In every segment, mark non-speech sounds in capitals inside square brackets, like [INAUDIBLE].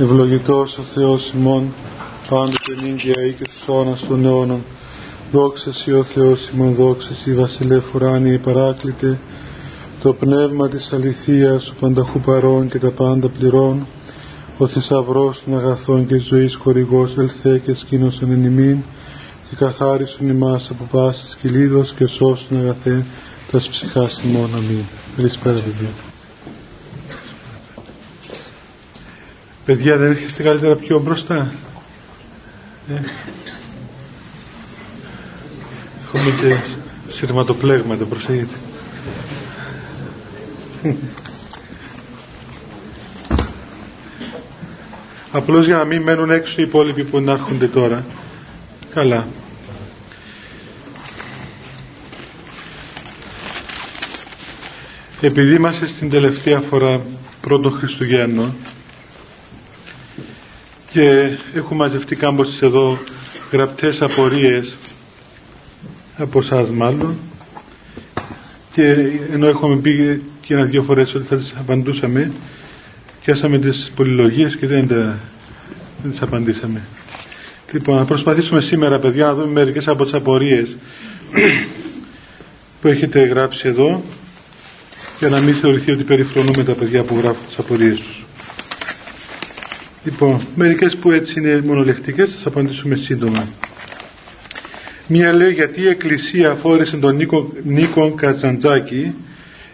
Ευλογητός ο Θεός ημών, πάντοτε νύχια ή και τους αιώνας των αιώνων. Δόξα Σοι ο Θεός ημών, δόξα Σοι βασιλεύ ουράνιε παράκλητε, το πνεύμα της αληθείας, ο πανταχού παρών και τα πάντα πληρών, ο θησαυρός των αγαθών και ζωής χορηγός ελθέ και σκήνωσον εν ημίν, και καθάρισον ημάς από πάσης κυλίδος και σώσον αγαθέ τας ψυχάς ημών. Αμήν. Καλησπέρα παιδιά. Παιδιά δεν έρχεστε καλύτερα πιο μπροστά. Ε. Έχουμε και σειρματοπλέγματα, προσέγγιτε. Απλώς για να μην μένουν έξω οι υπόλοιποι που να έρχονται τώρα. Καλά. Επειδή είμαστε στην τελευταία φορά πρώτων Χριστουγέννων και έχω μαζευτεί κάμποσες εδώ γραπτές απορίες από εσά μάλλον. Και ενώ έχουμε πει και ένα δύο φορές ότι θα τις απαντούσαμε πιάσαμε τις πολυλογίες και δεν, τα, δεν τις απαντήσαμε. Λοιπόν να προσπαθήσουμε σήμερα παιδιά να δούμε μερικές από τις απορίες που έχετε γράψει εδώ για να μην θεωρηθεί ότι περιφρονούμε τα παιδιά που γράφουν τις απορίες τους Λοιπόν, μερικές που έτσι είναι μονολεκτικές θα σας απαντήσουμε σύντομα. Μία λέει γιατί η Εκκλησία φόρεσε τον Νίκο, Νίκο Κατζαντζάκη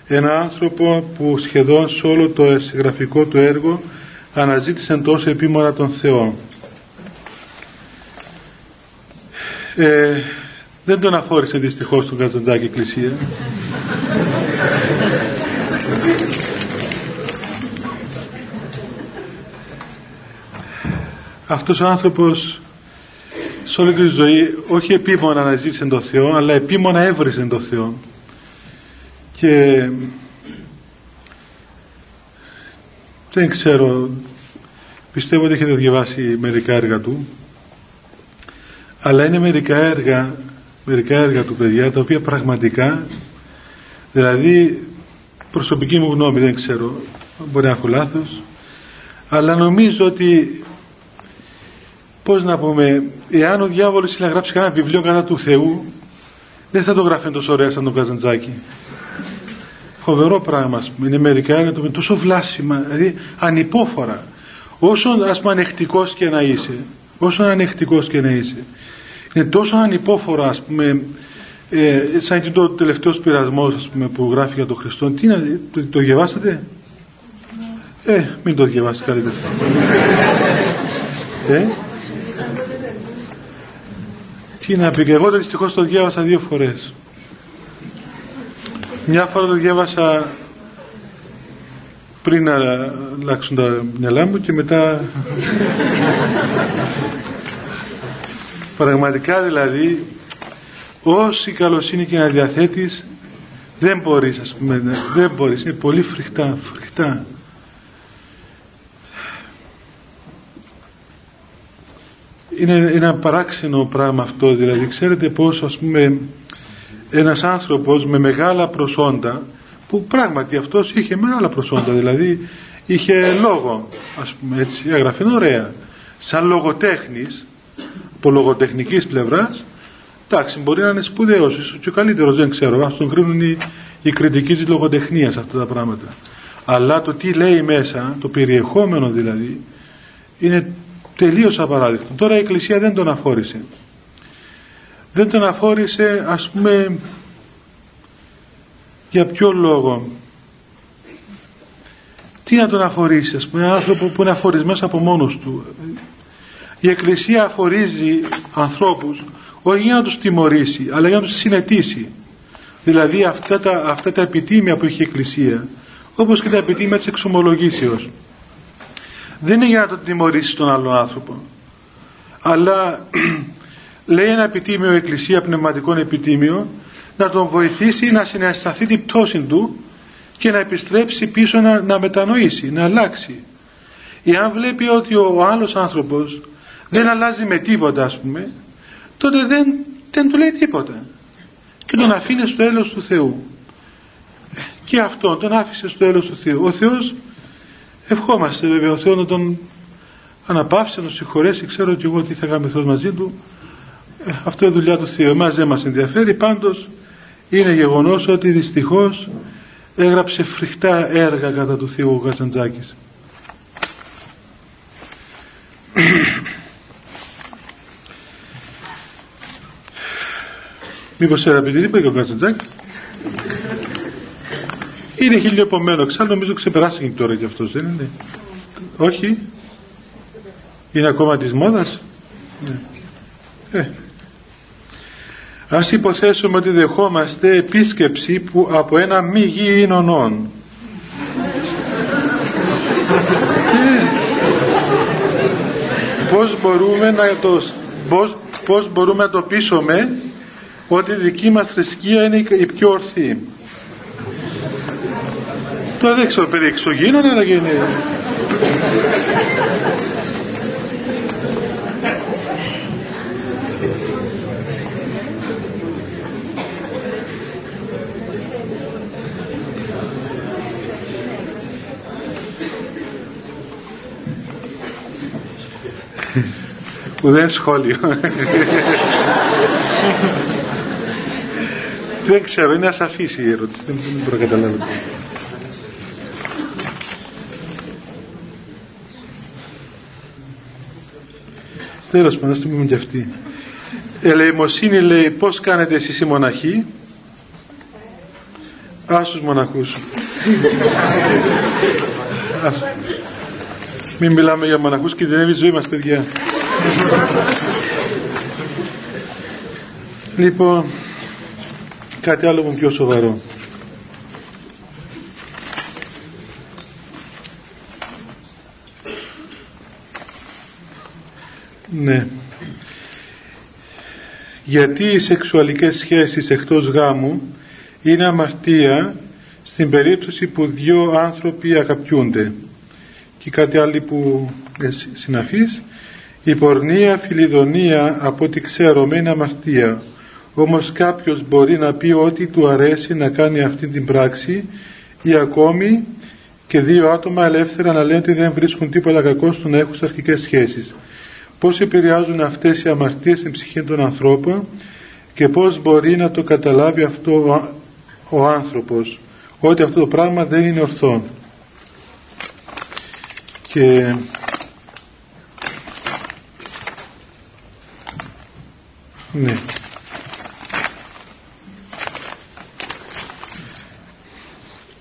ένα άνθρωπο που σχεδόν σε όλο το συγγραφικό του έργο αναζήτησε τόσο επίμονα τον Θεό. Ε, δεν τον αφόρησε δυστυχώς τον Κατζαντζάκη Εκκλησία. Αυτός ο άνθρωπος σε όλη τη ζωή όχι επίμονα αναζήτησε τον Θεό αλλά επίμονα έβρισε τον Θεό. Και δεν ξέρω πιστεύω ότι έχετε διαβάσει μερικά έργα του αλλά είναι μερικά έργα μερικά έργα του παιδιά τα οποία πραγματικά δηλαδή προσωπική μου γνώμη δεν ξέρω μπορεί να έχω λάθος αλλά νομίζω ότι πώς να πούμε, εάν ο διάβολος ήθελε να γράψει κανένα βιβλίο κατά του Θεού, δεν θα το γράφει τόσο ωραία σαν τον Καζαντζάκη. Φοβερό πράγμα, είναι μερικά είναι το τόσο βλάσιμα, δηλαδή ανυπόφορα. Όσο ας πούμε ανεκτικός και να είσαι, όσο ανεκτικός και να είσαι, είναι τόσο ανυπόφορα ας πούμε, ε, σαν και το τελευταίος πειρασμός που γράφει για τον Χριστό. Τι είναι, το, το διαβάσατε; Ε, μην το διαβάσετε καλύτερα. ε, τι να πει, και εγώ δυστυχώς το διάβασα δύο φορές. Μια φορά το διάβασα πριν να αλλάξουν τα μυαλά μου και μετά πραγματικά δηλαδή όση καλοσύνη και να διαθέτεις δεν μπορείς ας πούμε δεν μπορείς είναι πολύ φρικτά φρικτά είναι ένα παράξενο πράγμα αυτό δηλαδή ξέρετε πως ας πούμε ένας άνθρωπος με μεγάλα προσόντα που πράγματι αυτός είχε μεγάλα προσόντα δηλαδή είχε λόγο ας πούμε έτσι έγραφε ωραία σαν λογοτέχνης από λογοτεχνικής πλευράς εντάξει μπορεί να είναι σπουδαίος ίσως και ο καλύτερος δεν ξέρω ας τον κρίνουν οι, οι κριτικοί της λογοτεχνίας αυτά τα πράγματα. Αλλά το τι λέει μέσα το περιεχόμενο δηλαδή είναι τελείως απαράδεκτο. Τώρα η Εκκλησία δεν τον αφόρησε. Δεν τον αφόρησε ας πούμε για ποιο λόγο. Τι να τον αφορήσει ας πούμε ένα άνθρωπο που είναι αφορισμένος από μόνος του. Η Εκκλησία αφορίζει ανθρώπους όχι για να τους τιμωρήσει αλλά για να τους συνετίσει. Δηλαδή αυτά τα, αυτά τα επιτήμια που έχει η Εκκλησία όπως και τα επιτήμια της εξομολογήσεως δεν είναι για να τον τιμωρήσεις τον άλλον άνθρωπο αλλά [CLEARS THROAT] λέει ένα επιτήμιο εκκλησία πνευματικό επιτήμιο να τον βοηθήσει να συναισθαθεί την πτώση του και να επιστρέψει πίσω να, να μετανοήσει, να αλλάξει. Εάν βλέπει ότι ο άλλος άνθρωπος δεν αλλάζει με τίποτα ας πούμε τότε δεν, δεν του λέει τίποτα. Και τον αφήνει στο έλεος του Θεού. Και αυτό τον άφησε στο έλεος του Θεού. Ο Θεός Ευχόμαστε βέβαια ο Θεός να τον αναπαύσει, να το συγχωρέσει, ξέρω και εγώ τι θα κάνει Θεός μαζί του. Ε, αυτό είναι δουλειά του Θεού. Εμάς δεν μας ενδιαφέρει. Πάντως είναι γεγονός ότι δυστυχώς έγραψε φρικτά έργα κατά του Θεού ο Κατσαντζάκης. Μήπως αγαπητοί τι είπε και ο Κατσαντζάκης. Είναι χιλιοπομένο. Ξάλλου νομίζω ξεπεράσει τώρα κι αυτός, δεν είναι; Όχι. Είναι ακόμα της μόδας; Ναι. Ε. Ας υποθέσουμε ότι δεχόμαστε επίσκεψη που από ένα μη γήινον ε. Πώς μπορούμε να το πώς, πώς μπορούμε να το πείσουμε ότι η δική μας θρησκεία είναι η πιο ορθή. Τώρα δεν ξέρω περί εξωγήνων αλλά και είναι Ουδέν σχόλιο. δεν ξέρω, είναι ασαφής η ερώτηση, δεν μπορώ να καταλάβω. Τέλος πάντων, ας πούμε και αυτή. Ελεημοσύνη λέει πώς κάνετε εσείς οι μοναχοί; Άσους μοναχούς. Μην μιλάμε για μοναχούς και δεν η ζωή μας παιδιά. λοιπόν, κάτι άλλο που πιο σοβαρό. Ναι. Γιατί οι σεξουαλικές σχέσεις εκτός γάμου είναι αμαρτία στην περίπτωση που δύο άνθρωποι αγαπιούνται. Και κάτι άλλο που συναφής, η πορνεία φιλιδονία από ό,τι ξέρω είναι αμαρτία. Όμως κάποιος μπορεί να πει ότι του αρέσει να κάνει αυτή την πράξη ή ακόμη και δύο άτομα ελεύθερα να λένε ότι δεν βρίσκουν τίποτα κακό στο να έχουν αρχικές σχέσεις πώς επηρεάζουν αυτές οι αμαρτίες στην ψυχή των ανθρώπων και πώς μπορεί να το καταλάβει αυτό ο άνθρωπος ότι αυτό το πράγμα δεν είναι ορθό και ναι.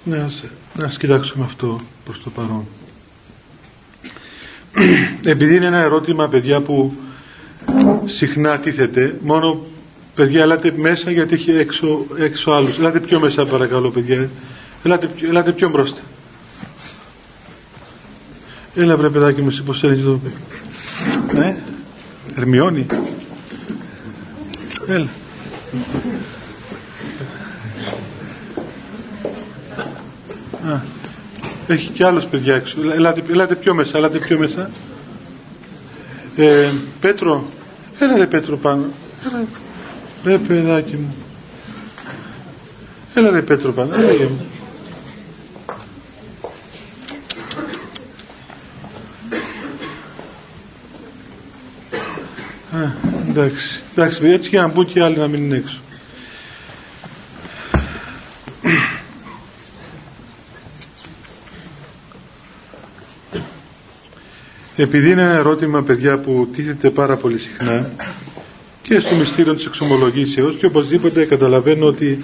Να, να κοιτάξουμε αυτό προς το παρόν επειδή είναι ένα ερώτημα παιδιά που συχνά τίθεται μόνο παιδιά ελάτε μέσα γιατί έχει έξω, έξω άλλους ελάτε πιο μέσα παρακαλώ παιδιά ελάτε, ελάτε πιο μπροστά έλα βρε παιδάκι μου εσύ πως έλεγε το ναι Ερμιώνει έλα Α. Έχει και άλλος παιδιά έξω. Ελάτε, ελάτε πιο μέσα, ελάτε πιο μέσα. Ε, Πέτρο, έλα ρε Πέτρο πάνω. Έλα, ρε παιδάκι μου. Έλα ρε Πέτρο πάνω, έλα ρε μου. Α, εντάξει, εντάξει, έτσι και να μπουν και άλλοι να μείνουν έξω. Επειδή είναι ένα ερώτημα, παιδιά, που τίθεται πάρα πολύ συχνά και στο μυστήριο της εξομολογήσεως και οπωσδήποτε καταλαβαίνω ότι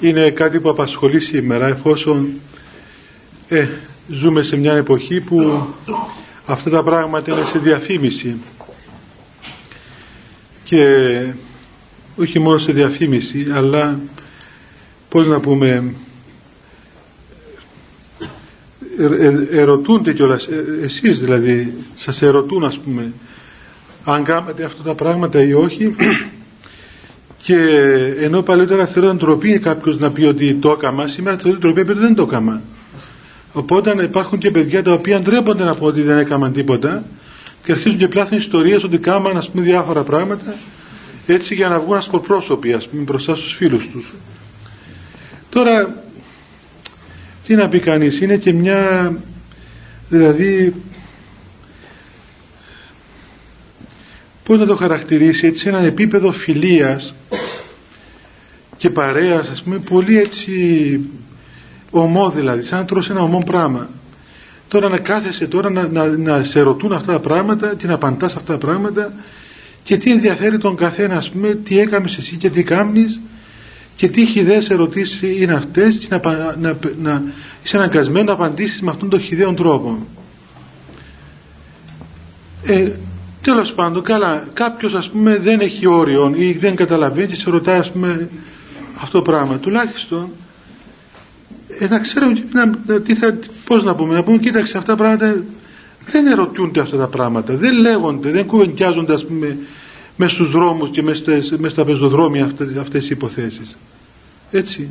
είναι κάτι που απασχολεί σήμερα εφόσον ε, ζούμε σε μια εποχή που αυτά τα πράγματα είναι σε διαφήμιση. Και όχι μόνο σε διαφήμιση αλλά πώς να πούμε ε, ε, ερωτούνται κιόλας ε, εσείς δηλαδή σας ερωτούν ας πούμε αν κάνετε αυτά τα πράγματα ή όχι. [CLEARS THROAT] Και ενώ παλιότερα θεωρώ ντροπή κάποιος να πει ότι το έκαμα σήμερα θεωρώ ντροπή επειδή δεν το έκαμα. Οπότε υπάρχουν και παιδιά τα οποία ντρέπονται να πω ότι δεν έκαναν τίποτα και αρχίζουν και πλάθουν ιστορίες ότι κάμαν ας πούμε διάφορα πράγματα έτσι για να βγουν ασκοπρόσωποι ας πούμε μπροστά στους φίλους τους. Τώρα τι να πει κανείς είναι και μια δηλαδή πώς να το χαρακτηρίσει έτσι έναν επίπεδο φιλίας και παρέας ας πούμε πολύ έτσι ομό δηλαδή σαν να τρώσει ένα ομό πράγμα τώρα να κάθεσαι τώρα να, να, να σε ρωτούν αυτά τα πράγματα και να απαντάς αυτά τα πράγματα και τι ενδιαφέρει τον καθένα ας πούμε τι έκαμες εσύ και τι κάμνεις και τι χιδαίες ερωτήσεις είναι αυτές και να, να, να είσαι αναγκασμένος να απαντήσεις με αυτόν τον χιδαίο τρόπο. Ε, τέλος πάντων καλά κάποιος ας πούμε δεν έχει όριο ή δεν καταλαβαίνει και σε ρωτάει ας πούμε αυτό το πράγμα. Τουλάχιστον ε, να ξέρουμε να, τι θα, πώς να πούμε. Να πούμε κοίταξε αυτά τα πράγματα δεν ερωτούνται αυτά τα πράγματα. Δεν λέγονται, δεν κουβεντιάζονται ας πούμε μέσα στους δρόμους και μέσα, μέσα στα πεζοδρόμια αυτές, αυτές οι υποθέσεις. Έτσι.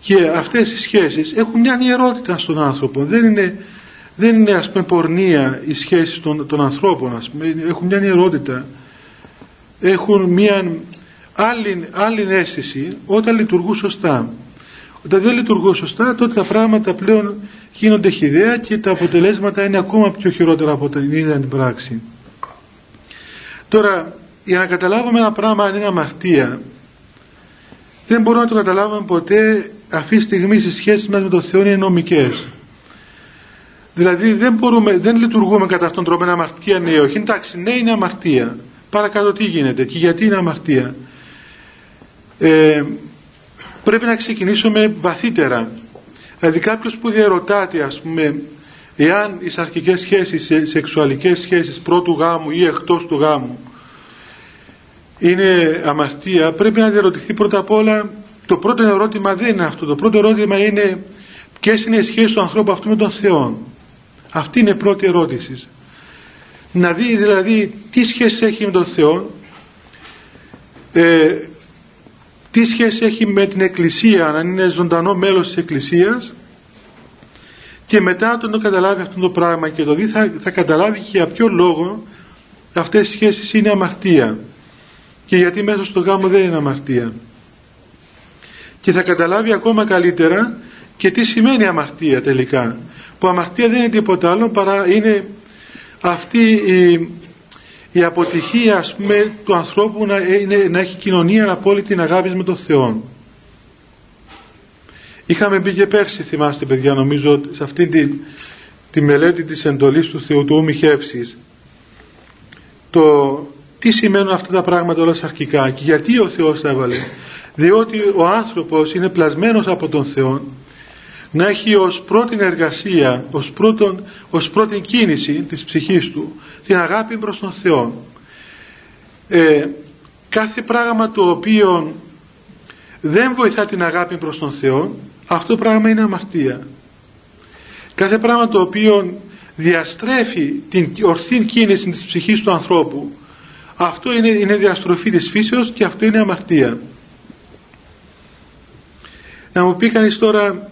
Και αυτές οι σχέσεις έχουν μια ιερότητα στον άνθρωπο. Δεν είναι, δεν είναι ας πούμε πορνεία οι σχέσεις των, των ανθρώπων ας πούμε, έχουν μια ιερότητα έχουν μια άλλη, άλλη αίσθηση όταν λειτουργούν σωστά. Όταν δεν λειτουργούν σωστά τότε τα πράγματα πλέον γίνονται χιδέα και τα αποτελέσματα είναι ακόμα πιο χειρότερα από την ίδια την πράξη τώρα για να καταλάβουμε ένα πράγμα αν είναι αμαρτία δεν μπορούμε να το καταλάβουμε ποτέ αυτή τη στιγμή οι σχέσεις μας με τον Θεό είναι νομικές. Δηλαδή δεν, μπορούμε, δεν λειτουργούμε κατά αυτόν τον τρόπο είναι αμαρτία ναι όχι. Εντάξει ναι είναι αμαρτία. Παρακάτω τι γίνεται και γιατί είναι αμαρτία. Ε, πρέπει να ξεκινήσουμε βαθύτερα. Δηλαδή κάποιος που διαρωτάται ας πούμε εάν οι σαρκικές σχέσεις, οι σεξουαλικές σχέσεις πρώτου γάμου ή εκτός του γάμου είναι αμαρτία πρέπει να διαρωτηθεί πρώτα απ' όλα το πρώτο ερώτημα δεν είναι αυτό. Το πρώτο ερώτημα είναι ποιες είναι οι σχέσεις του ανθρώπου αυτού με τον Θεό αυτή είναι η πρώτη ερώτηση. Να δει δηλαδή τι σχέση έχει με τον Θεό ε, τι σχέση έχει με την Εκκλησία αν είναι ζωντανό μέλος της Εκκλησίας και μετά όταν το καταλάβει αυτό το πράγμα και το δει θα, θα καταλάβει και για ποιο λόγο αυτές οι σχέσεις είναι αμαρτία. Και γιατί μέσα στο γάμο δεν είναι αμαρτία. Και θα καταλάβει ακόμα καλύτερα και τι σημαίνει αμαρτία τελικά. Που αμαρτία δεν είναι τίποτα άλλο παρά είναι αυτή η, η αποτυχία ας πούμε του ανθρώπου να, είναι, να έχει κοινωνία απόλυτη αγάπης με τον Θεό είχαμε πει και πέρσι θυμάστε παιδιά νομίζω σε αυτή τη, τη μελέτη της εντολής του Θεού του Μιχεύσης το τι σημαίνουν αυτά τα πράγματα όλα αρχικά και γιατί ο Θεός τα έβαλε. Διότι ο άνθρωπος είναι πλασμένος από τον Θεό να έχει ως πρώτη εργασία ως, πρώτον, ως πρώτη κίνηση της ψυχής του την αγάπη προς τον Θεό. Ε, κάθε πράγμα το οποίο δεν βοηθά την αγάπη προς τον Θεό αυτό το πράγμα είναι αμαρτία. Κάθε πράγμα το οποίο διαστρέφει την ορθή κίνηση της ψυχής του ανθρώπου αυτό είναι, είναι διαστροφή της φύσεως και αυτό είναι αμαρτία. Να μου πει κανείς τώρα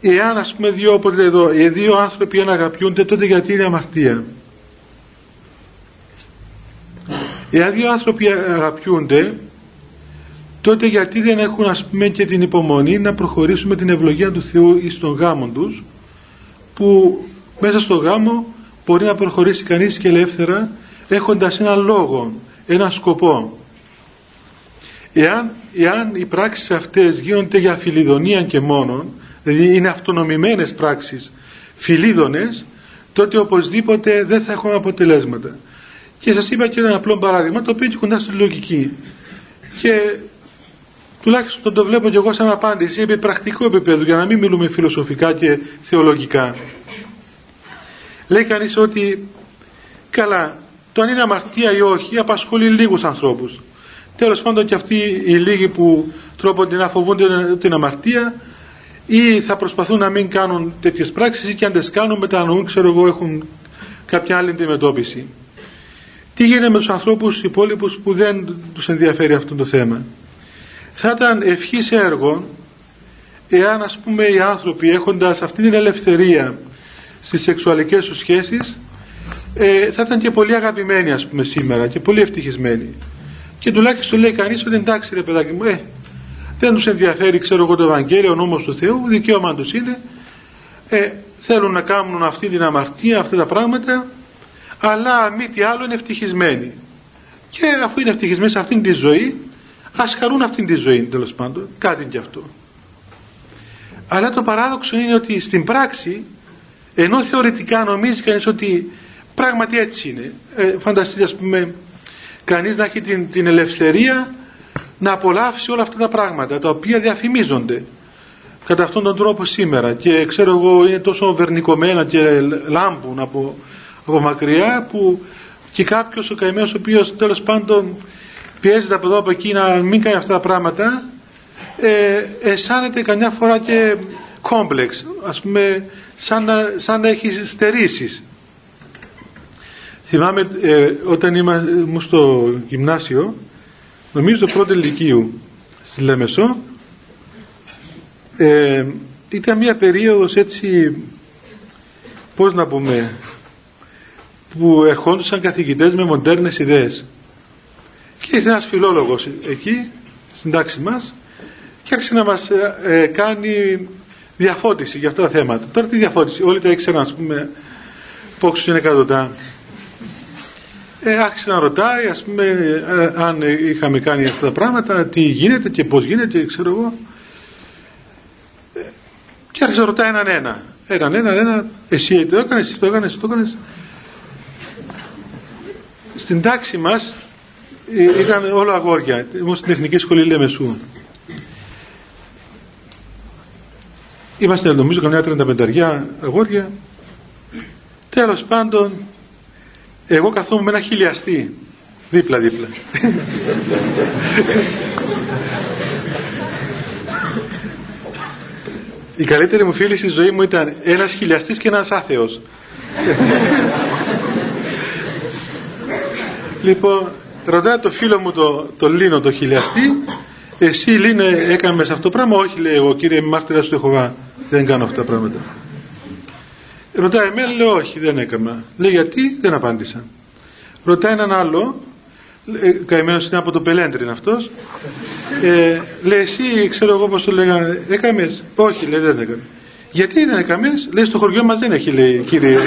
εάν ας πούμε δύο, οπότε εδώ, οι δύο άνθρωποι αν αγαπιούνται τότε γιατί είναι αμαρτία; Εάν δύο άνθρωποι αγαπιούνται τότε γιατί δεν έχουν ας πούμε και την υπομονή να προχωρήσουμε την ευλογία του Θεού εις τον γάμο τους που μέσα στο γάμο μπορεί να προχωρήσει κανείς και ελεύθερα έχοντας ένα λόγο, ένα σκοπό. Εάν, εάν οι πράξεις αυτές γίνονται για φιλιδονία και μόνο, δηλαδή είναι αυτονομημένες πράξεις φιλίδωνες, τότε οπωσδήποτε δεν θα έχουμε αποτελέσματα. Και σας είπα και ένα απλό παράδειγμα, το οποίο έχει κοντά στη λογική. Και τουλάχιστον το βλέπω και εγώ σαν απάντηση επί πρακτικού επίπεδου, για να μην μιλούμε φιλοσοφικά και θεολογικά. Λέει κανείς ότι καλά το αν είναι αμαρτία ή όχι απασχολεί λίγους ανθρώπους. Τέλος πάντων και αυτοί οι λίγοι που τρόπονται να φοβούνται την αμαρτία ή θα προσπαθούν να μην κάνουν τέτοιες πράξεις ή και αν τις κάνουν μετανοούν ξέρω εγώ έχουν κάποια άλλη αντιμετώπιση. Τι γίνεται με τους ανθρώπους υπόλοιπους που δεν τους ενδιαφέρει αυτό το θέμα; Θα ήταν ευχής έργο εάν ας πούμε οι άνθρωποι έχοντας αυτή την ελευθερία στις σεξουαλικές τους σχέσεις ε, θα ήταν και πολύ αγαπημένοι ας πούμε σήμερα και πολύ ευτυχισμένοι. Και τουλάχιστον λέει κανείς ότι εντάξει ρε παιδάκι μου ε, δεν τους ενδιαφέρει ξέρω εγώ το Ευαγγέλιο ο νόμος του Θεού δικαίωμα τους είναι. Ε, θέλουν να κάνουν αυτή την αμαρτία αυτά τα πράγματα αλλά μη τι άλλο είναι ευτυχισμένοι. Και αφού είναι ευτυχισμένοι σε αυτήν τη ζωή ας χαρούν αυτήν τη ζωή τέλος πάντων κάτι και αυτό. Αλλά το παράδοξο είναι ότι στην πράξη ενώ θεωρητικά νομίζει κανείς ότι πράγματι έτσι είναι ε, φανταστείτε ας πούμε κανείς να έχει την, την ελευθερία να απολαύσει όλα αυτά τα πράγματα τα οποία διαφημίζονται κατά αυτόν τον τρόπο σήμερα. Και ξέρω εγώ είναι τόσο βερνικομένα και λάμπουν από, από μακριά που και κάποιος ο καημένος ο οποίος τέλος πάντων πιέζεται από εδώ από εκεί να μην κάνει αυτά τα πράγματα ε, αισθάνεται καμιά φορά και κόμπλεξ ας πούμε σαν να, σαν να έχει στερήσεις. Θυμάμαι ε, όταν ήμουν στο γυμνάσιο νομίζω το πρώτο ηλικίου στη Λέμεσο ε, ήταν μια περίοδος έτσι πώς να πούμε που ερχόντουσαν καθηγητές με μοντέρνες ιδέες και ήρθε ένας φιλόλογος εκεί στην τάξη μας και άρχισε να μας ε, ε, κάνει διαφώτιση για αυτά τα θέματα τώρα τι διαφώτιση, όλοι τα ήξεραν ας πούμε πόξους είναι εκατοντά ε, άρχισε να ρωτάει ας πούμε ε, αν είχαμε κάνει αυτά τα πράγματα τι γίνεται και πως γίνεται ξέρω εγώ και άρχισε να ρωτάει έναν ένα. Έναν έναν ένα, εσύ το έκανες, εσύ το έκανες, εσύ το έκανες. Στην τάξη μας ε, ήταν όλο αγόρια. Ήμουν στην Εθνική Σχολή Λεμεσού. Είμαστε νομίζω καμιά τριανταπενταριά αγόρια. Τέλος πάντων, εγώ καθόμουν με ένα χιλιαστή δίπλα-δίπλα. η καλύτερη μου φίλη στη ζωή μου ήταν ένας χιλιαστής και ένας άθεος λοιπόν ρωτάει το φίλο μου το, το Λίνο το χιλιαστή εσύ Λίνο έκαμες σε αυτό το πράγμα; Όχι λέει εγώ κύριε μάρτυρας του Εχωβά δεν κάνω αυτά τα πράγματα ρωτάει εμένα λέω όχι δεν έκανα λέει γιατί; Δεν απάντησα ρωτάει έναν άλλο ε, καημένος είναι από το Πελέντριν αυτός ε, λέει εσύ ξέρω εγώ πως το λέγανε έκαμες; Όχι λέει δεν έκαμε γιατί δεν έκαμες; Λέει στο χωριό μας δεν έχει λέει κύριε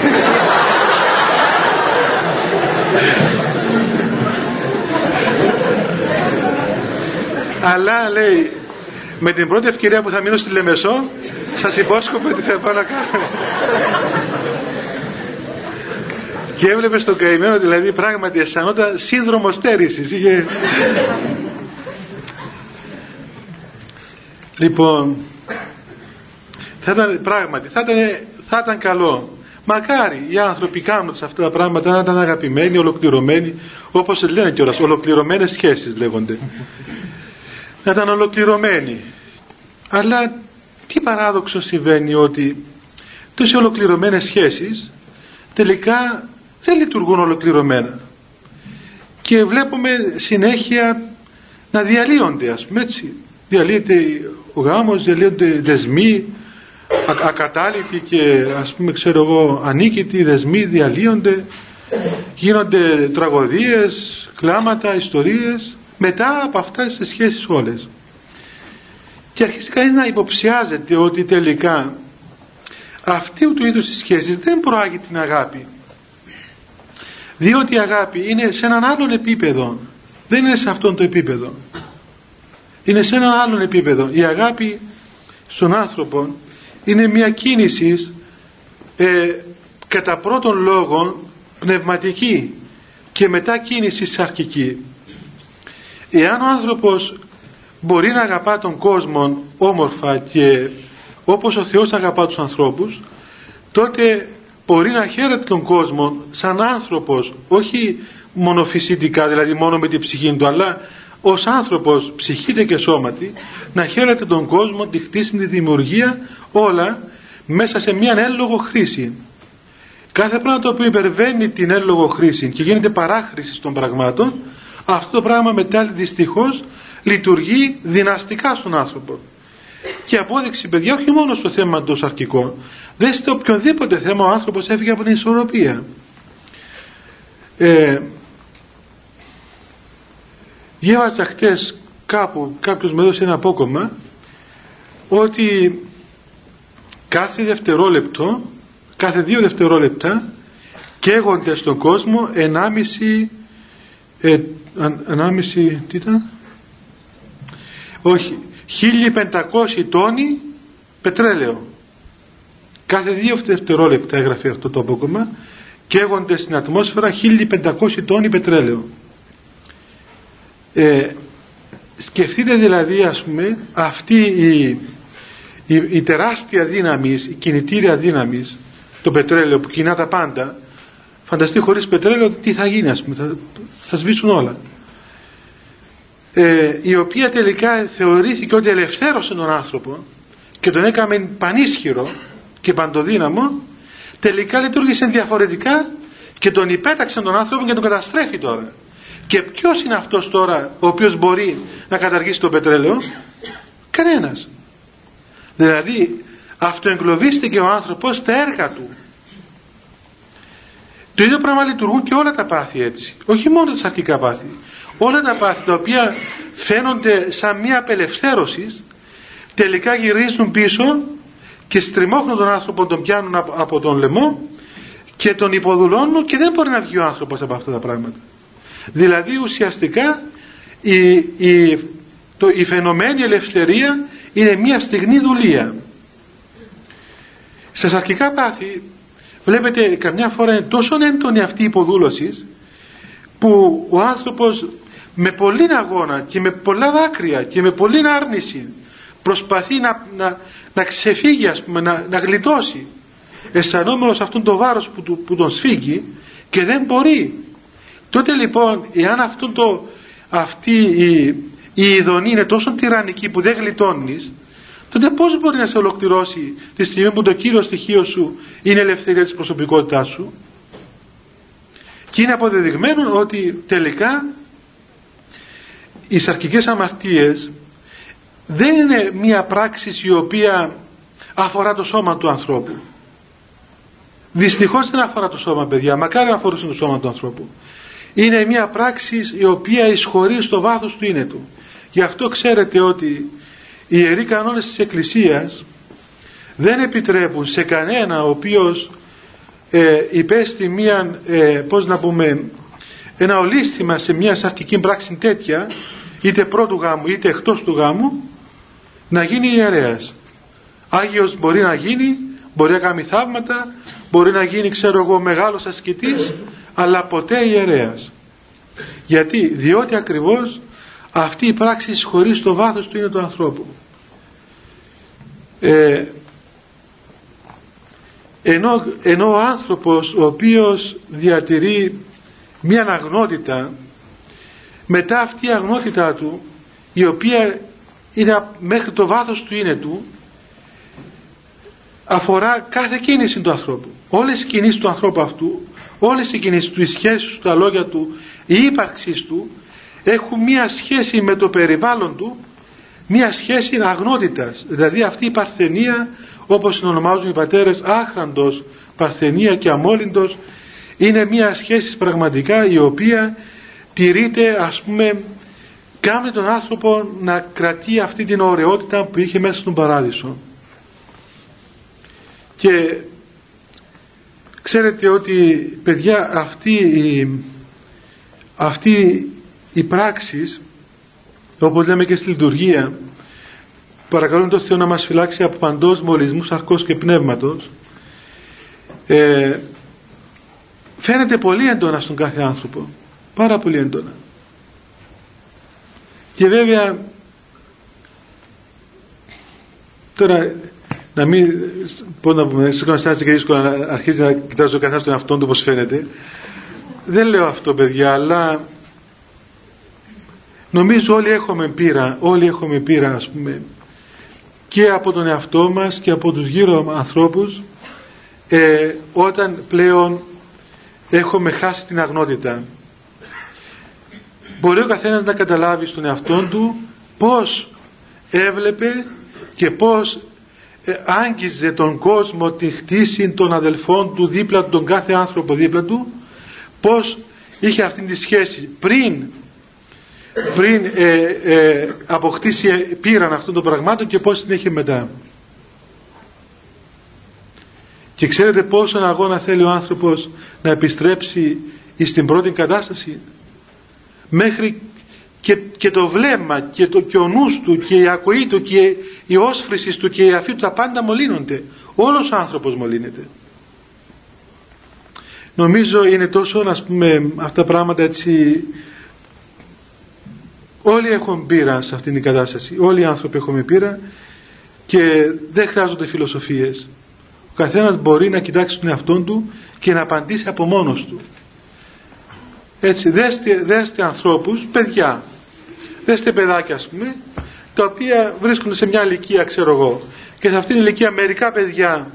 αλλά λέει με την πρώτη ευκαιρία που θα μείνω στη Λεμεσό σας υπόσχομαι ότι θα πάω να κάνω. Και έβλεπε στον καημένο δηλαδή πράγματι αισθανόταν σύνδρομος στέρησης είχε... λοιπόν θα ήταν πράγματι θα ήταν, θα ήταν καλό. Μακάρι οι άνθρωποι κάνουν αυτά τα πράγματα να ήταν αγαπημένοι, ολοκληρωμένοι όπως λένε κιόλας ολοκληρωμένες σχέσεις λέγονται να ήταν ολοκληρωμένοι αλλά τι παράδοξο συμβαίνει ότι τόσες ολοκληρωμένες σχέσεις τελικά δεν λειτουργούν ολοκληρωμένα. Και βλέπουμε συνέχεια να διαλύονται ας πούμε έτσι. Διαλύεται ο γάμος, διαλύονται δεσμοί α, ακατάληπτοι και ας πούμε ξέρω εγώ ανίκητοι δεσμοί διαλύονται. Γίνονται τραγωδίες κλάματα, ιστορίες μετά από αυτά τις σχέσεις όλες. Και αρχίζει κανείς να υποψιάζεται ότι τελικά αυτή του είδους τις σχέσεις δεν προάγει την αγάπη. Διότι η αγάπη είναι σε έναν άλλον επίπεδο. Δεν είναι σε αυτόν το επίπεδο. Είναι σε έναν άλλον επίπεδο. Η αγάπη στον άνθρωπο είναι μια κίνηση ε, κατά πρώτον λόγο πνευματική και μετά κίνηση σαρκική εάν ο άνθρωπος μπορεί να αγαπά τον κόσμο όμορφα και όπως ο Θεός αγαπά τους ανθρώπους τότε μπορεί να χαίρεται τον κόσμο σαν άνθρωπος όχι μόνο φυσικά δηλαδή μόνο με την ψυχή του αλλά ως άνθρωπος ψυχήτε και σώματι να χαίρεται τον κόσμο τη χτίση, τη δημιουργία όλα μέσα σε μια έλογο χρήση. Κάθε πράγμα το οποίο υπερβαίνει την έλογο χρήση και γίνεται παράχρηση των πραγμάτων αυτό το πράγμα μετά δυστυχώς λειτουργεί δυναστικά στον άνθρωπο και απόδειξη παιδιά όχι μόνο στο θέμα των σαρκικών Δέστε οποιονδήποτε θέμα ο άνθρωπος έφυγε από την ισορροπία. Ε, διάβαζα χτες κάπου, κάποιος με έδωσε ένα απόκομμα ότι κάθε δευτερόλεπτο, κάθε δύο δευτερόλεπτα καίγονται στον κόσμο 1,5 ε, 1,5 τι ήταν; Όχι 1500 τόνοι πετρέλαιο. Κάθε δύο δευτερόλεπτα έγραφε αυτό το απόκομμα καίγονται στην ατμόσφαιρα 1500 τόνοι πετρέλαιο. Ε, σκεφτείτε δηλαδή ας πούμε αυτή η, η, τεράστια δύναμη, η κινητήρια δύναμη το πετρέλαιο που κινά τα πάντα φανταστεί χωρίς πετρέλαιο τι θα γίνει ας πούμε θα, θα σβήσουν όλα. Ε, η οποία τελικά θεωρήθηκε ότι ελευθέρωσε τον άνθρωπο και τον έκαμε πανίσχυρο και παντοδύναμο τελικά λειτουργήσε διαφορετικά και τον υπέταξε τον άνθρωπο και τον καταστρέφει τώρα. Και ποιος είναι αυτός τώρα ο οποίος μπορεί να καταργήσει το πετρέλαιο; Κανένας. Δηλαδή αυτοεγκλωβίστηκε ο άνθρωπος στα έργα του το ίδιο πράγμα λειτουργούν και όλα τα πάθη έτσι. Όχι μόνο τα αρχικά πάθη. Όλα τα πάθη τα οποία φαίνονται σαν μια απελευθέρωση τελικά γυρίζουν πίσω και στριμώχνουν τον άνθρωπο τον πιάνουν από τον λαιμό και τον υποδουλώνουν και δεν μπορεί να βγει ο άνθρωπος από αυτά τα πράγματα. Δηλαδή ουσιαστικά η, η, το, η φαινομένη ελευθερία είναι μια στιγμή δουλεία. Στα αρχικά πάθη βλέπετε καμιά φορά είναι τόσο έντονη αυτή η υποδούλωσης που ο άνθρωπος με πολλή αγώνα και με πολλά δάκρυα και με πολλή άρνηση προσπαθεί να, να, να ξεφύγει ας πούμε, να, να γλιτώσει αισθανόμενος αυτόν το βάρος που, που τον σφίγγει και δεν μπορεί. Τότε λοιπόν εάν αυτό το, αυτή η, η ειδονή είναι τόσο τυραννική που δεν γλιτώνεις τότε πώς μπορεί να σε ολοκληρώσει τη στιγμή που το κύριο στοιχείο σου είναι η ελευθερία της προσωπικότητάς σου; Και είναι αποδεδειγμένο ότι τελικά οι σαρκικές αμαρτίες δεν είναι μία πράξη η οποία αφορά το σώμα του ανθρώπου. Δυστυχώς δεν αφορά το σώμα παιδιά. Μακάρι να αφορούσε το σώμα του ανθρώπου. Είναι μία πράξη η οποία εισχωρεί στο βάθος του είναι του γι' αυτό ξέρετε ότι οι ιεροί κανόνες της Εκκλησίας δεν επιτρέπουν σε κανένα ο οποίος ε, υπέστη μία ε, πώς να πούμε ένα ολίσθημα σε μια σαρκική πράξη τέτοια είτε πρώτου γάμου είτε εκτός του γάμου να γίνει ιερέας. Άγιος μπορεί να γίνει μπορεί να κάνει θαύματα μπορεί να γίνει ξέρω εγώ μεγάλος ασκητής αλλά ποτέ ιερέας. Γιατί; Διότι ακριβώς αυτή η πράξη χωρίς το βάθος του είναι του ανθρώπου. Ε, ενώ, ενώ ο άνθρωπος ο οποίος διατηρεί μια αγνότητα μετά αυτή η αγνότητά του η οποία είναι μέχρι το βάθος του είναι του αφορά κάθε κίνηση του ανθρώπου. Όλες οι κινήσεις του ανθρώπου αυτού όλες οι κινήσεις του, οι σχέσεις του, τα λόγια του η ύπαρξής του έχουν μία σχέση με το περιβάλλον του μία σχέση αγνότητας. Δηλαδή αυτή η παρθενία όπως την ονομάζουν οι πατέρες άχραντος παρθενία και αμόλυντος είναι μία σχέση πραγματικά η οποία τηρείται ας πούμε κάνει τον άνθρωπο να κρατεί αυτή την ωραιότητα που είχε μέσα στον παράδεισο. Και ξέρετε ότι παιδιά αυτή η, αυτή η πράξη όπως λέμε και στη λειτουργία παρακαλούν τον Θεό να μας φυλάξει από παντός μολυσμούς αρκός και πνεύματος. Ε, φαίνεται πολύ έντονα στον κάθε άνθρωπο. Πάρα πολύ έντονα. Και βέβαια τώρα να μην πω να πούμε σε και δύσκολο να αρχίζει να κοιτάζει ο καθένας τον εαυτόν του όπως φαίνεται. Δεν λέω αυτό παιδιά αλλά νομίζω όλοι έχουμε πείρα όλοι έχουμε πείρα ας πούμε και από τον εαυτό μας και από τους γύρω ανθρώπους ε, όταν πλέον έχουμε χάσει την αγνότητα. Μπορεί ο καθένας να καταλάβει στον εαυτό του πως έβλεπε και πως ε, άγγιζε τον κόσμο τη χτίση των αδελφών του δίπλα του, τον κάθε άνθρωπο δίπλα του πως είχε αυτή τη σχέση πριν πριν ε, ε, αποκτήσει πήραν αυτών των πραγμάτων και πως την είχε μετά. Και ξέρετε πόσο αγώνα θέλει ο άνθρωπος να επιστρέψει στην πρώτη κατάσταση; Μέχρι και, και το βλέμμα και, το, και ο νους του και η ακοή του και η όσφρησης του και η αφή του τα πάντα μολύνονται. Όλος ο άνθρωπος μολύνεται. Νομίζω είναι τόσο να πούμε αυτά τα πράγματα έτσι όλοι έχουν πείρα σε αυτήν την κατάσταση. Όλοι οι άνθρωποι έχουμε πείρα και δεν χρειάζονται φιλοσοφίες. Ο καθένας μπορεί να κοιτάξει τον εαυτό του και να απαντήσει από μόνος του. Έτσι δέστε, δέστε ανθρώπους παιδιά δέστε παιδάκια ας πούμε τα οποία βρίσκονται σε μια ηλικία ξέρω εγώ και σε αυτήν την ηλικία μερικά παιδιά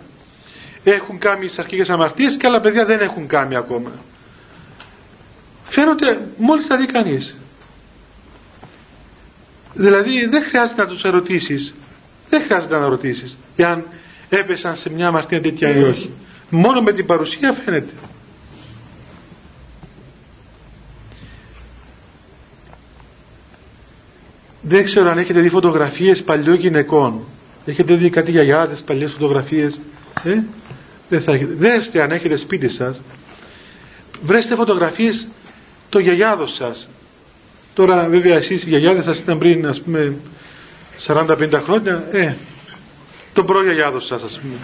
έχουν κάνει τις αρχικές αμαρτίες και άλλα παιδιά δεν έχουν κάνει ακόμα. Φαίνονται μόλις τα δει κανείς δηλαδή δεν χρειάζεται να τους ερωτήσεις. Δεν χρειάζεται να ρωτήσεις εάν έπεσαν σε μια αμαρτία τέτοια ή όχι. Μόνο με την παρουσία φαίνεται. Δεν ξέρω αν έχετε δει φωτογραφίες παλιών γυναικών. Έχετε δει κάτι γιαγιάδες παλιές φωτογραφίες ε; δεν θα έχετε. δέστε αν έχετε σπίτι σας βρέστε φωτογραφίες των γιαγιάδων σας τώρα βέβαια εσείς οι γιαγιάδες σας ήταν πριν ας πούμε 40-50 χρόνια. Ε, τον προγιαγιάδο σας ας πούμε.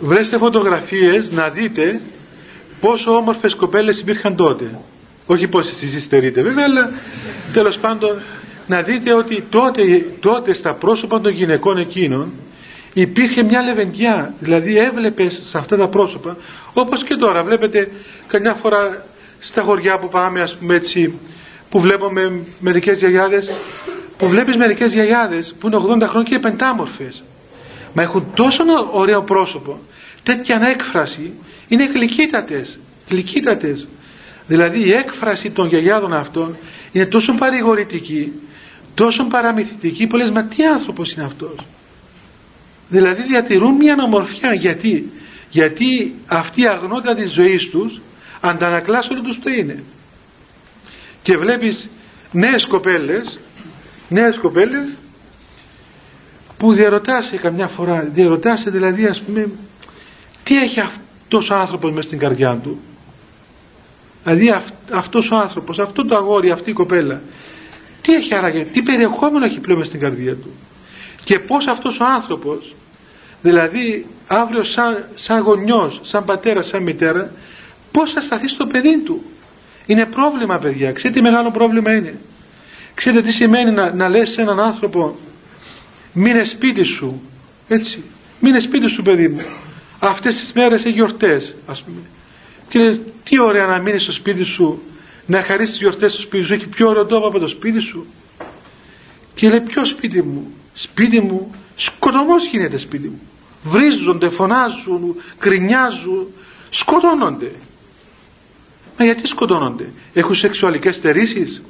Βρέστε φωτογραφίες να δείτε πόσο όμορφες κοπέλες υπήρχαν τότε. Όχι πως εσείς υστερείτε βέβαια αλλά τέλος πάντων να δείτε ότι τότε, τότε στα πρόσωπα των γυναικών εκείνων υπήρχε μια λεβεντιά δηλαδή έβλεπες σε αυτά τα πρόσωπα όπως και τώρα. Βλέπετε καμιά φορά στα χωριά που πάμε ας πούμε έτσι που βλέπουμε μερικές γιαγιάδες που βλέπεις μερικές γιαγιάδες που είναι 80 χρόνια και πεντάμορφες. Μα έχουν τόσο ωραίο πρόσωπο τέτοια έκφραση είναι γλυκύτατες γλυκύτατες. Δηλαδή η έκφραση των γιαγιάδων αυτών είναι τόσο παρηγορητική τόσο παραμυθιτική που λες μα τι άνθρωπος είναι αυτός δηλαδή διατηρούν μια ομορφιά γιατί γιατί αυτή η αγνότητα της ζωής τους αντανακλάς όλο τους το είναι. Και βλέπεις νέες κοπέλες νέες κοπέλες που διαρωτάσαι καμιά φορά διαρωτάσαι δηλαδή ας πούμε τι έχει αυτός ο άνθρωπος μες στην καρδιά του. Δηλαδή αυ, αυτός ο άνθρωπος αυτό το αγόρι, αυτή η κοπέλα τι έχει άραγε, τι περιεχόμενο έχει πλέον μες στην καρδιά του. Και πως αυτός ο άνθρωπος δηλαδή αύριο σαν, σαν γονιός, σαν πατέρας, σαν μητέρα πώς θα σταθεί στο παιδί του; Είναι πρόβλημα παιδιά. Ξέρετε τι μεγάλο πρόβλημα είναι; Ξέρετε τι σημαίνει να, να λες σε έναν άνθρωπο μείνε σπίτι σου έτσι. Μείνε σπίτι σου παιδί μου. Αυτές τις μέρες έχει γιορτές ας πούμε. Και λες τι ωραία να μείνεις στο σπίτι σου να χαρίσεις γιορτές στο σπίτι σου έχει πιο ωραίο τόπο από το σπίτι σου και λέει ποιο σπίτι μου σπίτι μου σκοτωμός γίνεται σπίτι μου βρίζονται, φωνάζουν, κρινιάζουν σκοτώνονται Μα γιατί σκοτώνονται; Έχουν σεξουαλικές στερήσεις;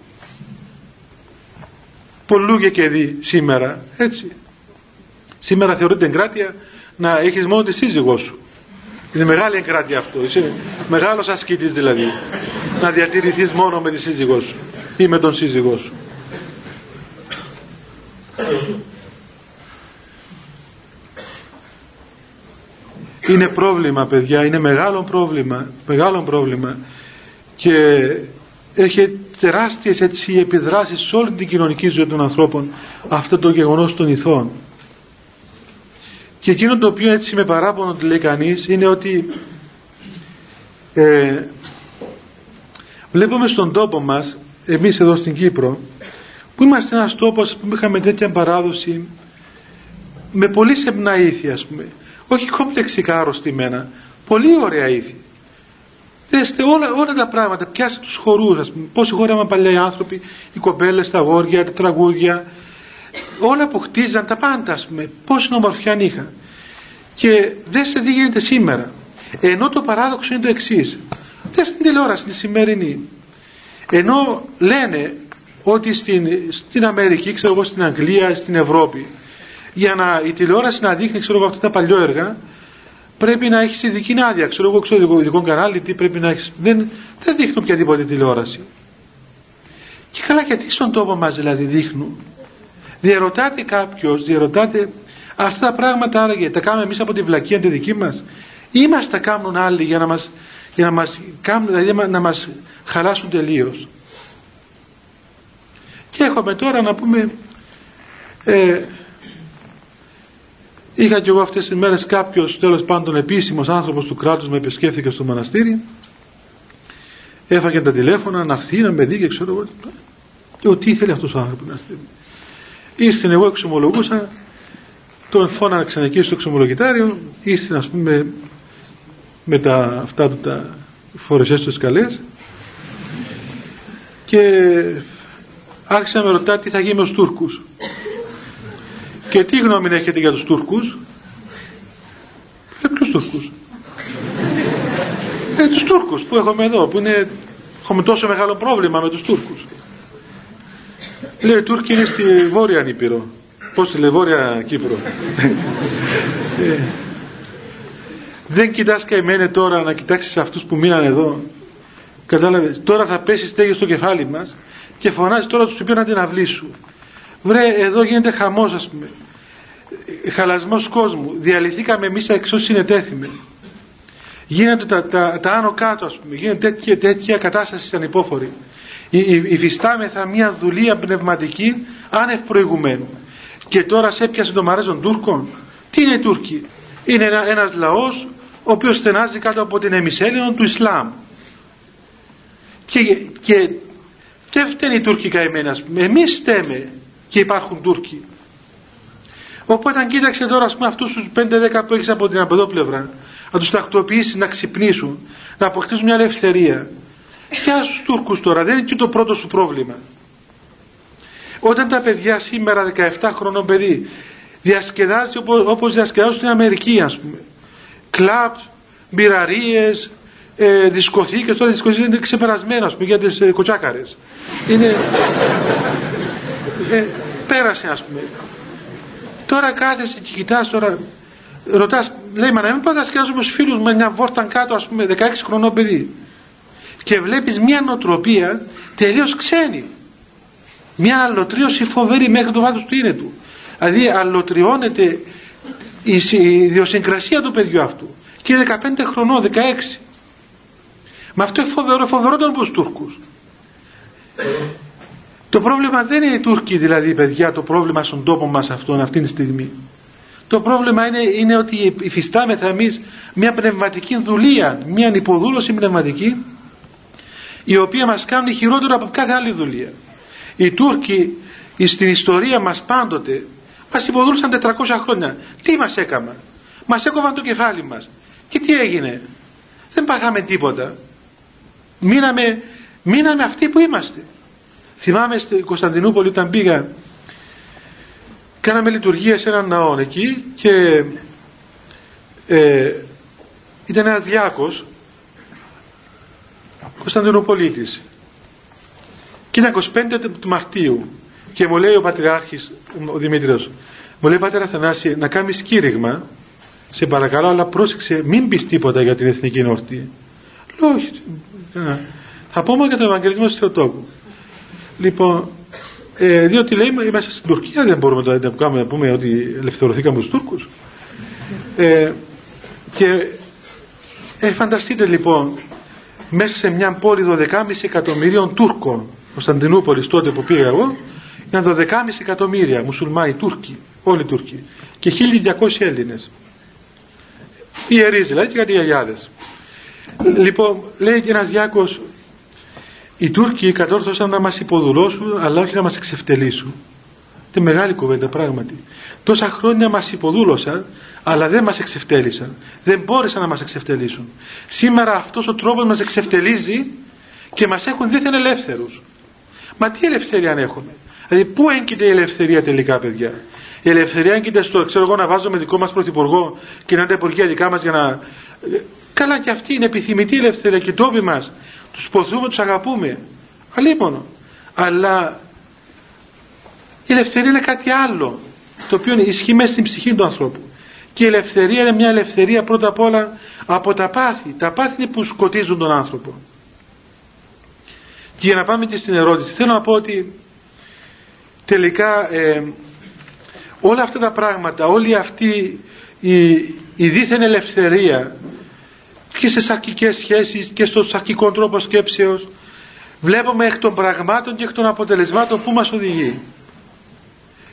Πολλού και δει σήμερα. Έτσι. Σήμερα θεωρείται εγκράτεια να έχεις μόνο τη σύζυγό σου. Είναι μεγάλη εγκράτεια αυτό. Είσαι μεγάλος ασκητής δηλαδή. Να διατηρηθείς μόνο με τη σύζυγό σου ή με τον σύζυγό σου. Είναι πρόβλημα παιδιά, είναι μεγάλο πρόβλημα, μεγάλο πρόβλημα. Και έχει τεράστιες έτσι επιδράσεις σε όλη την κοινωνική ζωή των ανθρώπων αυτό το γεγονός των ηθών. Και εκείνο το οποίο έτσι με παράπονο λέει κανείς είναι ότι ε, βλέπουμε στον τόπο μας εμείς εδώ στην Κύπρο που είμαστε ένας τόπος που είχαμε τέτοια παράδοση με πολύ σεμνά ήθη ας πούμε όχι κομπλεξικά αρρωστημένα πολύ ωραία ήθη Δέστε όλα, όλα τα πράγματα, πιάστε τους χορούς, ας πούμε, πόσοι χώραμε παλιά οι άνθρωποι, οι κοπέλες, τα γόρια, τα τραγούδια, όλα που χτίζαν, τα πάντα, ας πούμε, πόση ομορφιά είχαν. Και δέστε τι γίνεται σήμερα. Ενώ το παράδοξο είναι το εξής. Δέστε την τηλεόραση τη σημερινή. Ενώ λένε ότι στην, στην Αμερική, ξέρω εγώ στην Αγγλία, στην Ευρώπη, για να η τηλεόραση να δείχνει ξέρω εγώ αυτά τα παλιό πρέπει να έχεις ειδική άδεια. Ξέρω εγώ, ξέρω ειδικό κανάλι, τι πρέπει να έχεις. Δεν, δεν δείχνουν οποιαδήποτε τηλεόραση. Και καλά, γιατί στον τόπο μας δηλαδή δείχνουν. Διερωτάται κάποιος, διερωτάται αυτά τα πράγματα άραγε τα κάνουμε εμείς από τη βλακία τη δική μας ή μας τα κάνουν άλλοι για να μας, για να μας, κάνουν, δηλαδή να μας χαλάσουν τελείως. Και έχουμε τώρα να πούμε ε, είχα και εγώ αυτές τις μέρες κάποιος τέλος πάντων επίσημος άνθρωπος του κράτους με επισκέφθηκε στο μοναστήρι. Έφαγε τα τηλέφωνα να έρθει να με δει και ξέρω εγώ και ότι ήθελε αυτός ο άνθρωπος να έρθει ήρθε εγώ εξομολογούσα τον φώναξε εκεί στο εξομολογητάριο. Ήρθε ας πούμε με τα αυτά του τα φορεσές του καλές και άρχισε να με ρωτά τι θα γίνει με τους Τούρκους και τι γνώμη έχετε για τους Τούρκους; Ε, ποιους Τούρκους; Ε, τους Τούρκους που έχουμε εδώ που είναι, έχουμε τόσο μεγάλο πρόβλημα με τους Τούρκους. Λέει οι Τούρκοι είναι στη Βόρεια Ανήπειρο πώς τη λέει Βόρεια Κύπρο; Ε, δεν κοιτάς καημένε τώρα να κοιτάξεις αυτούς που μείναν εδώ. Κατάλαβες; Τώρα θα πέσεις στέγη στο κεφάλι μας και φωνάζεις τώρα τους οποίους να την αυλήσουν βρε εδώ γίνεται χαμός ας πούμε. Χαλασμός κόσμου. Διαλυθήκαμε εμείς εξώ συνετέθημε γίνονται τα, τα, τα άνω κάτω ας πούμε. Γίνεται τέτοια, τέτοια κατάσταση ανυπόφορη υφιστάμεθα μια δουλεία πνευματική άνευ προηγουμένου. Και τώρα σε έπιασε το μαρέζον Τούρκων. Τι είναι οι Τούρκοι; Είναι ένα, ένας λαός ο οποίος στενάζει κάτω από την εμισέλινο του Ισλάμ. Και, και δεν φταίνει οι Τούρκοι καημένοι ας πούμε. Εμείς στέμε και υπάρχουν Τούρκοι. Οπότε αν κοίταξε τώρα ας πούμε αυτούς τους 5-10 που έχεις από την από πλευρά να τους τακτοποιήσεις να ξυπνήσουν να αποκτήσουν μια ελευθερία. Για στους Τούρκους τώρα δεν είναι και το πρώτο σου πρόβλημα. Όταν τα παιδιά σήμερα 17 χρονών παιδί διασκεδάζει όπως, όπως διασκεδάζουν στην Αμερική ας πούμε. Κλαπ, μπειραρίες ε, δισκοθήκες. Τώρα οι δισκοθήκες είναι ξεπερασμένα ας πούμε για τις ε, κοτσάκαρες. Είναι ε, πέρασε ας πούμε. Τώρα κάθεσαι και κοιτάς τώρα ρωτάς λέει μα να μην πάω διασκεδάζουμε στους φίλους με μια βόρταν κάτω ας πούμε 16 χρονών παιδί και βλέπεις μια νοοτροπία τελείως ξένη. Μια αλλοτρίωση φοβερή μέχρι το βάθος του είναι του. Δηλαδή αλλοτριώνεται η ιδιοσυγκρασία του παιδιού αυτού. Και 15 χρονών, 16 με αυτό είναι φοβερό, φοβερότερο από τους Τούρκους το πρόβλημα δεν είναι οι Τούρκοι δηλαδή παιδιά το πρόβλημα στον τόπο μας αυτόν αυτή τη στιγμή. Το πρόβλημα είναι, είναι ότι υφιστάμεθα εμείς μια πνευματική δουλεία μια υποδούλωση πνευματική η οποία μας κάνει χειρότερο από κάθε άλλη δουλεία. Οι Τούρκοι στην ιστορία μας πάντοτε μας υποδούλωσαν 400 χρόνια. Τι μας έκανα μας έκοβαν το κεφάλι μας. Και τι έγινε; Δεν πάθαμε τίποτα. Μείναμε, μείναμε αυτοί που είμαστε θυμάμαι στην Κωνσταντινούπολη όταν πήγα κάναμε λειτουργία σε έναν ναό εκεί και ε, ήταν ένας διάκος Κωνσταντινούπολίτης. Και είναι 25 του Μαρτίου και μου λέει ο Πατριάρχης ο Δημήτριος μου λέει Πατέρα Θανάση να κάνεις κήρυγμα. Σε παρακαλώ αλλά πρόσεξε μην πεις τίποτα για την εθνική νόρτη λέω όχι θα πούμε για τον Ευαγγελισμό της Θεοτόκου λοιπόν ε, διότι λέει είμαστε στην Τουρκία δεν μπορούμε να, κάνουμε, να πούμε ότι ελευθερωθήκαμε τους Τούρκους. Ε, και ε, φανταστείτε λοιπόν μέσα σε μια πόλη 12,5 εκατομμυρίων Τούρκων Κωνσταντινούπολης τότε που πήγα εγώ ήταν 12,5 εκατομμύρια μουσουλμάνοι Τούρκοι όλοι οι Τούρκοι και 1200 Έλληνες. Ιερείς δηλαδή και κάτι γιαγιάδες. Λοιπόν λέει και ένας Γιάκος οι Τούρκοι κατόρθωσαν να μας υποδουλώσουν αλλά όχι να μας εξευτελίσουν. Είναι μεγάλη κουβέντα πράγματι. Τόσα χρόνια μας υποδούλωσαν αλλά δεν μας εξευτέλισαν. Δεν μπόρεσαν να μας εξευτελίσουν. Σήμερα αυτός ο τρόπος μας εξευτελίζει και μας έχουν δίθεν ελεύθερους. Μα τι ελευθερία αν έχουμε; Δηλαδή πού έγκυται η ελευθερία τελικά παιδιά; Η ελευθερία έγκυται στο ξέρω εγώ να βάζουμε δικό μας πρωθυπουργό και να είναι τα υπουργεία δικά μας για να καλά και αυτή είναι επιθυμητή ελευθερία και οι τόποι μας τους ποθούμε, τους αγαπούμε. Αλίμονο. Αλλά η ελευθερία είναι κάτι άλλο το οποίο ισχύει μέσα στην ψυχή του ανθρώπου. Και η ελευθερία είναι μια ελευθερία πρώτα απ' όλα από τα πάθη. Τα πάθη είναι που σκοτίζουν τον άνθρωπο. Και για να πάμε και στην ερώτηση θέλω να πω ότι τελικά ε, όλα αυτά τα πράγματα όλη αυτή η, η δίθεν ελευθερία και σε σαρκικές σχέσεις και στο σαρκικό τρόπο σκέψεως. Βλέπουμε εκ των πραγμάτων και εκ των αποτελεσμάτων που μας οδηγεί.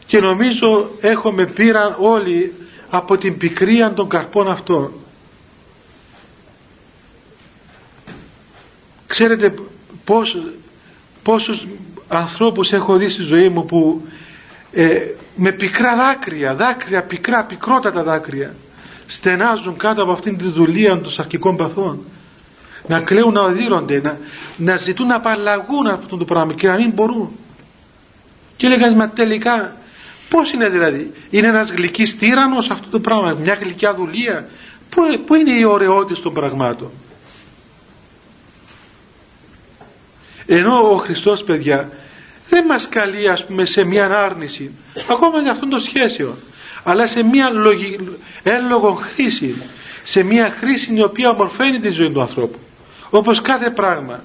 Και νομίζω έχουμε πείραν όλοι από την πικρία των καρπών αυτών. Ξέρετε πώς, πόσους ανθρώπους έχω δει στη ζωή μου που ε, με πικρά δάκρυα, δάκρυα πικρά, πικρότατα δάκρυα στενάζουν κάτω από αυτήν τη δουλεία των σαρκικών παθών. Να κλαίουν να οδύρονται να, να ζητούν να απαλλαγούν από αυτό το πράγμα και να μην μπορούν. Και έλεγα μα τελικά πως είναι δηλαδή είναι ένας γλυκής τύρανος αυτό το πράγμα μια γλυκιά δουλεία; Που, που είναι η ωραιότητα των πραγμάτων; Ενώ ο Χριστός παιδιά δεν μας καλεί ας πούμε σε μια άρνηση ακόμα για αυτόν το σχέσιο αλλά σε μια λογι... έλογο χρήση. Σε μια χρήση η οποία ομορφαίνει τη ζωή του ανθρώπου. Όπως κάθε πράγμα.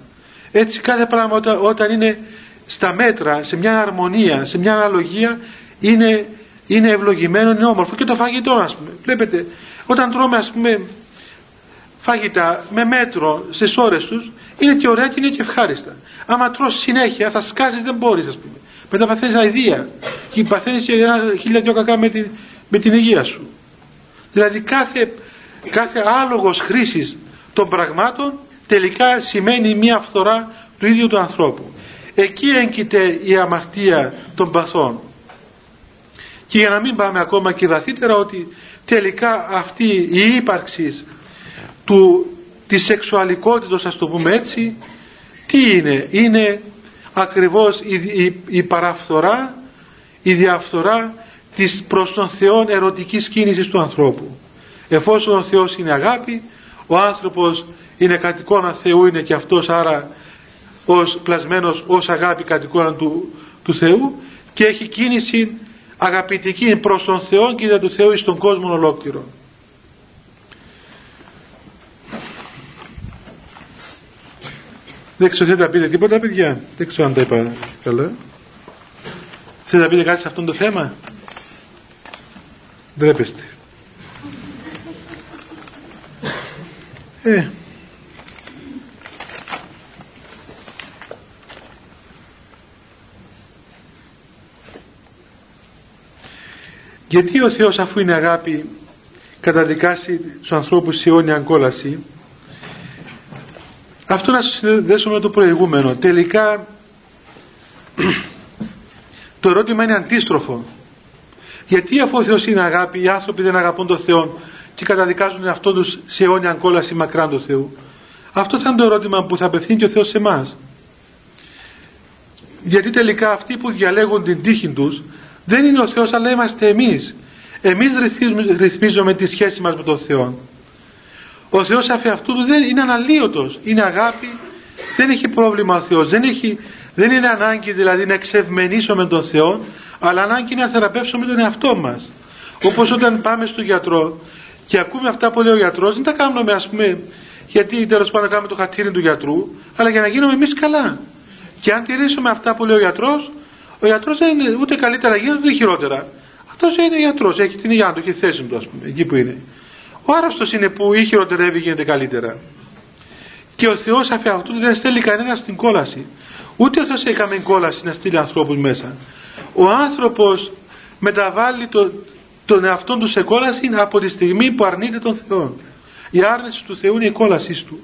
Έτσι κάθε πράγμα όταν, όταν είναι στα μέτρα σε μια αρμονία σε μια αναλογία είναι, είναι ευλογημένο, είναι όμορφο. Και το φαγητό ας πούμε. Βλέπετε όταν τρώμε ας πούμε φαγητά με μέτρο στις ώρες τους είναι και ωραία και είναι και ευχάριστα. Άμα τρως συνέχεια θα σκάσεις δεν μπορείς ας πούμε. Μετά παθαίνεις αηδία. Και παθαίνεις και χίλια δυο κακά με την, με την υγεία σου. Δηλαδή κάθε, κάθε άλογος χρήσης των πραγμάτων τελικά σημαίνει μια φθορά του ίδιου του ανθρώπου. Εκεί έγκυται η αμαρτία των παθών. Και για να μην πάμε ακόμα και βαθύτερα ότι τελικά αυτή η ύπαρξη του, της σεξουαλικότητας ας το πούμε έτσι τι είναι; Είναι ακριβώς η, η, η παραφθορά η διαφθορά της προς τον Θεό ερωτικής κίνησης του ανθρώπου εφόσον ο Θεός είναι αγάπη ο άνθρωπος είναι κατ' εικόνα Θεού είναι και αυτός άρα ως πλασμένος ως αγάπη κατ' εικόνα του, του Θεού και έχει κίνηση αγαπητική προς τον Θεό και για του Θεού εις τον κόσμο ολόκληρο Δεν ξέρω, θέλετε να πείτε τίποτα, παιδιά; Δεν ξέρω αν τα είπα καλά. Θέλετε να πείτε κάτι σε αυτό το θέμα; Ντρέπεστε. Ε. Γιατί ο Θεός αφού είναι αγάπη καταδικάσει τους ανθρώπους σε αιώνια κόλαση; Αυτό να συνδέσουμε με το προηγούμενο. Τελικά [CLEARS THROAT] το ερώτημα είναι αντίστροφο. Γιατί αφού ο Θεός είναι αγάπη, οι άνθρωποι δεν αγαπούν τον Θεό και καταδικάζουν αυτό τους σε αιώνια κόλαση μακράν του Θεού. Αυτό θα είναι το ερώτημα που θα απευθύνει και ο Θεός σε εμάς. Γιατί τελικά αυτοί που διαλέγουν την τύχη τους δεν είναι ο Θεός αλλά είμαστε εμείς. Εμείς ρυθμίζουμε τη σχέση μας με τον Θεό. Ο Θεός αφ' αυτού του δεν είναι αναλύωτος, είναι αγάπη, δεν έχει πρόβλημα ο Θεός, δεν, έχει, δεν είναι ανάγκη δηλαδή να εξευμενήσουμε τον Θεό, αλλά ανάγκη να θεραπεύσουμε τον εαυτό μας. Όπως όταν πάμε στον γιατρό και ακούμε αυτά που λέει ο γιατρός, δεν τα κάνουμε ας πούμε γιατί τέλος πάντων κάνουμε το χατήρι του γιατρού, αλλά για να γίνουμε εμείς καλά. Και αν τηρήσουμε αυτά που λέει ο γιατρός, ο γιατρός δεν είναι ούτε καλύτερα γίνεται ούτε χειρότερα. Αυτός είναι γιατρός, έχει την υγεία του, έχει θέση του ας πούμε, εκεί που είναι. Ο άρρωστος είναι που ή χειροτερεύει γίνεται καλύτερα. Και ο Θεός αφ' αυτού δεν στέλνει κανένας στην κόλαση. Ούτε ο Θεός έκαμε κόλαση να στείλει ανθρώπους μέσα. Ο άνθρωπος μεταβάλλει το, τον εαυτό του σε κόλαση από τη στιγμή που αρνείται τον Θεό. Η άρνηση του Θεού είναι η κόλασή του.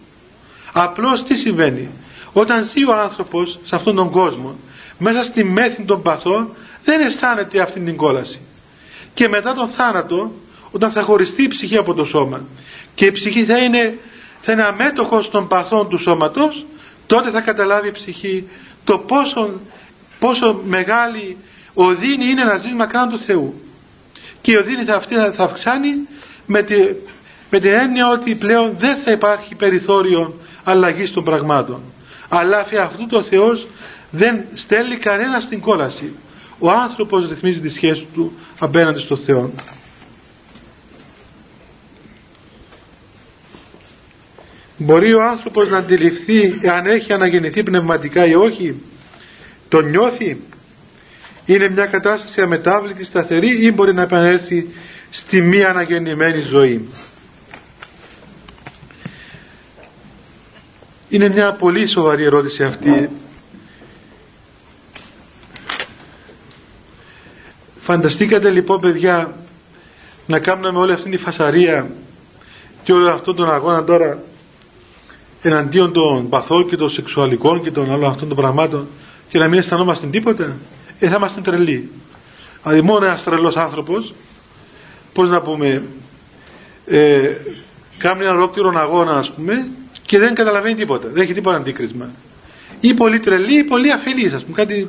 Απλώς τι συμβαίνει; Όταν ζει ο άνθρωπος σε αυτόν τον κόσμο μέσα στη μέθη των παθών δεν αισθάνεται αυτή την κόλαση. Και μετά τον θάνατο όταν θα χωριστεί η ψυχή από το σώμα και η ψυχή θα είναι, θα είναι αμέτωχος των παθών του σώματος τότε θα καταλάβει η ψυχή το πόσο, πόσο μεγάλη οδύνη είναι να ζεις μακράν του Θεού. Και η οδύνη θα αυτή θα αυξάνει με, τη, με την έννοια ότι πλέον δεν θα υπάρχει περιθώριο αλλαγής των πραγμάτων. Αλλά αφ' αυτού το Θεός δεν στέλνει κανένα στην κόλαση. Ο άνθρωπος ρυθμίζει τη σχέση του απέναντι στον Θεό Μπορεί ο άνθρωπος να αντιληφθεί αν έχει αναγεννηθεί πνευματικά ή όχι; Το νιώθει; είναι μια κατάσταση αμετάβλητη σταθερή ή μπορεί να επανέλθει στη μία αναγεννημένη ζωή; Είναι μια πολύ σοβαρή ερώτηση αυτή φανταστήκατε λοιπόν παιδιά να κάνουμε όλη αυτή τη φασαρία και όλο αυτόν τον αγώνα τώρα εναντίον των παθών και των σεξουαλικών και των άλλων αυτών των πραγμάτων και να μην αισθανόμαστε τίποτα ε, θα είμαστε τρελοί. Δηλαδή μόνο ένας τρελός άνθρωπος πώς να πούμε ε, κάνει ένα ολόκληρο αγώνα ας πούμε και δεν καταλαβαίνει τίποτα δεν έχει τίποτα αντίκρισμα. Ή πολύ τρελή ή πολύ αφελής ας πούμε κάτι.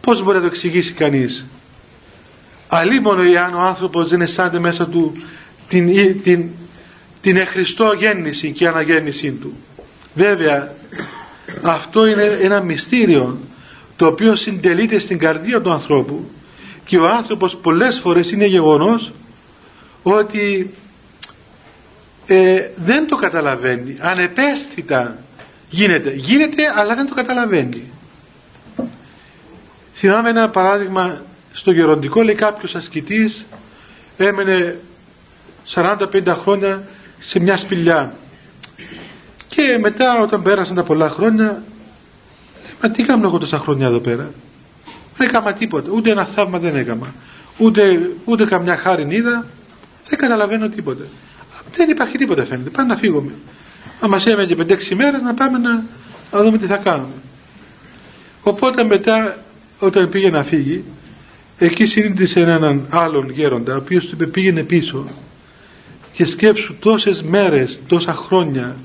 Πώς μπορεί να το εξηγήσει κανείς; Αλίμονο εάν ο άνθρωπος δεν αισθάνεται μέσα του την, την, την εχριστό γέννηση και αναγέννησή του. Βέβαια αυτό είναι ένα μυστήριο το οποίο συντελείται στην καρδία του ανθρώπου και ο άνθρωπος πολλές φορές είναι γεγονός ότι ε, δεν το καταλαβαίνει. Ανεπαίσθητα γίνεται. Γίνεται αλλά δεν το καταλαβαίνει. Θυμάμαι ένα παράδειγμα στο γεροντικό λέει κάποιος ασκητής έμενε 40-50 χρόνια σε μια σπηλιά. Και μετά όταν πέρασαν τα πολλά χρόνια μα τι κάνω εγώ τόσα χρόνια εδώ πέρα; Δεν έκανα τίποτα. Ούτε ένα θαύμα δεν έκανα. Ούτε, ούτε καμιά χάρη είδα δεν καταλαβαίνω τίποτα. Δεν υπάρχει τίποτα φαίνεται. Πάμε να φύγουμε. Αν μας έμενε και 5-6 μέρες να πάμε να, να δούμε τι θα κάνουμε. Οπότε μετά όταν πήγε να φύγει εκεί συνήθισε έναν άλλον γέροντα ο οποίος του είπε πήγαινε πίσω και σκέψου τόσες μέρες, τόσα χρόνια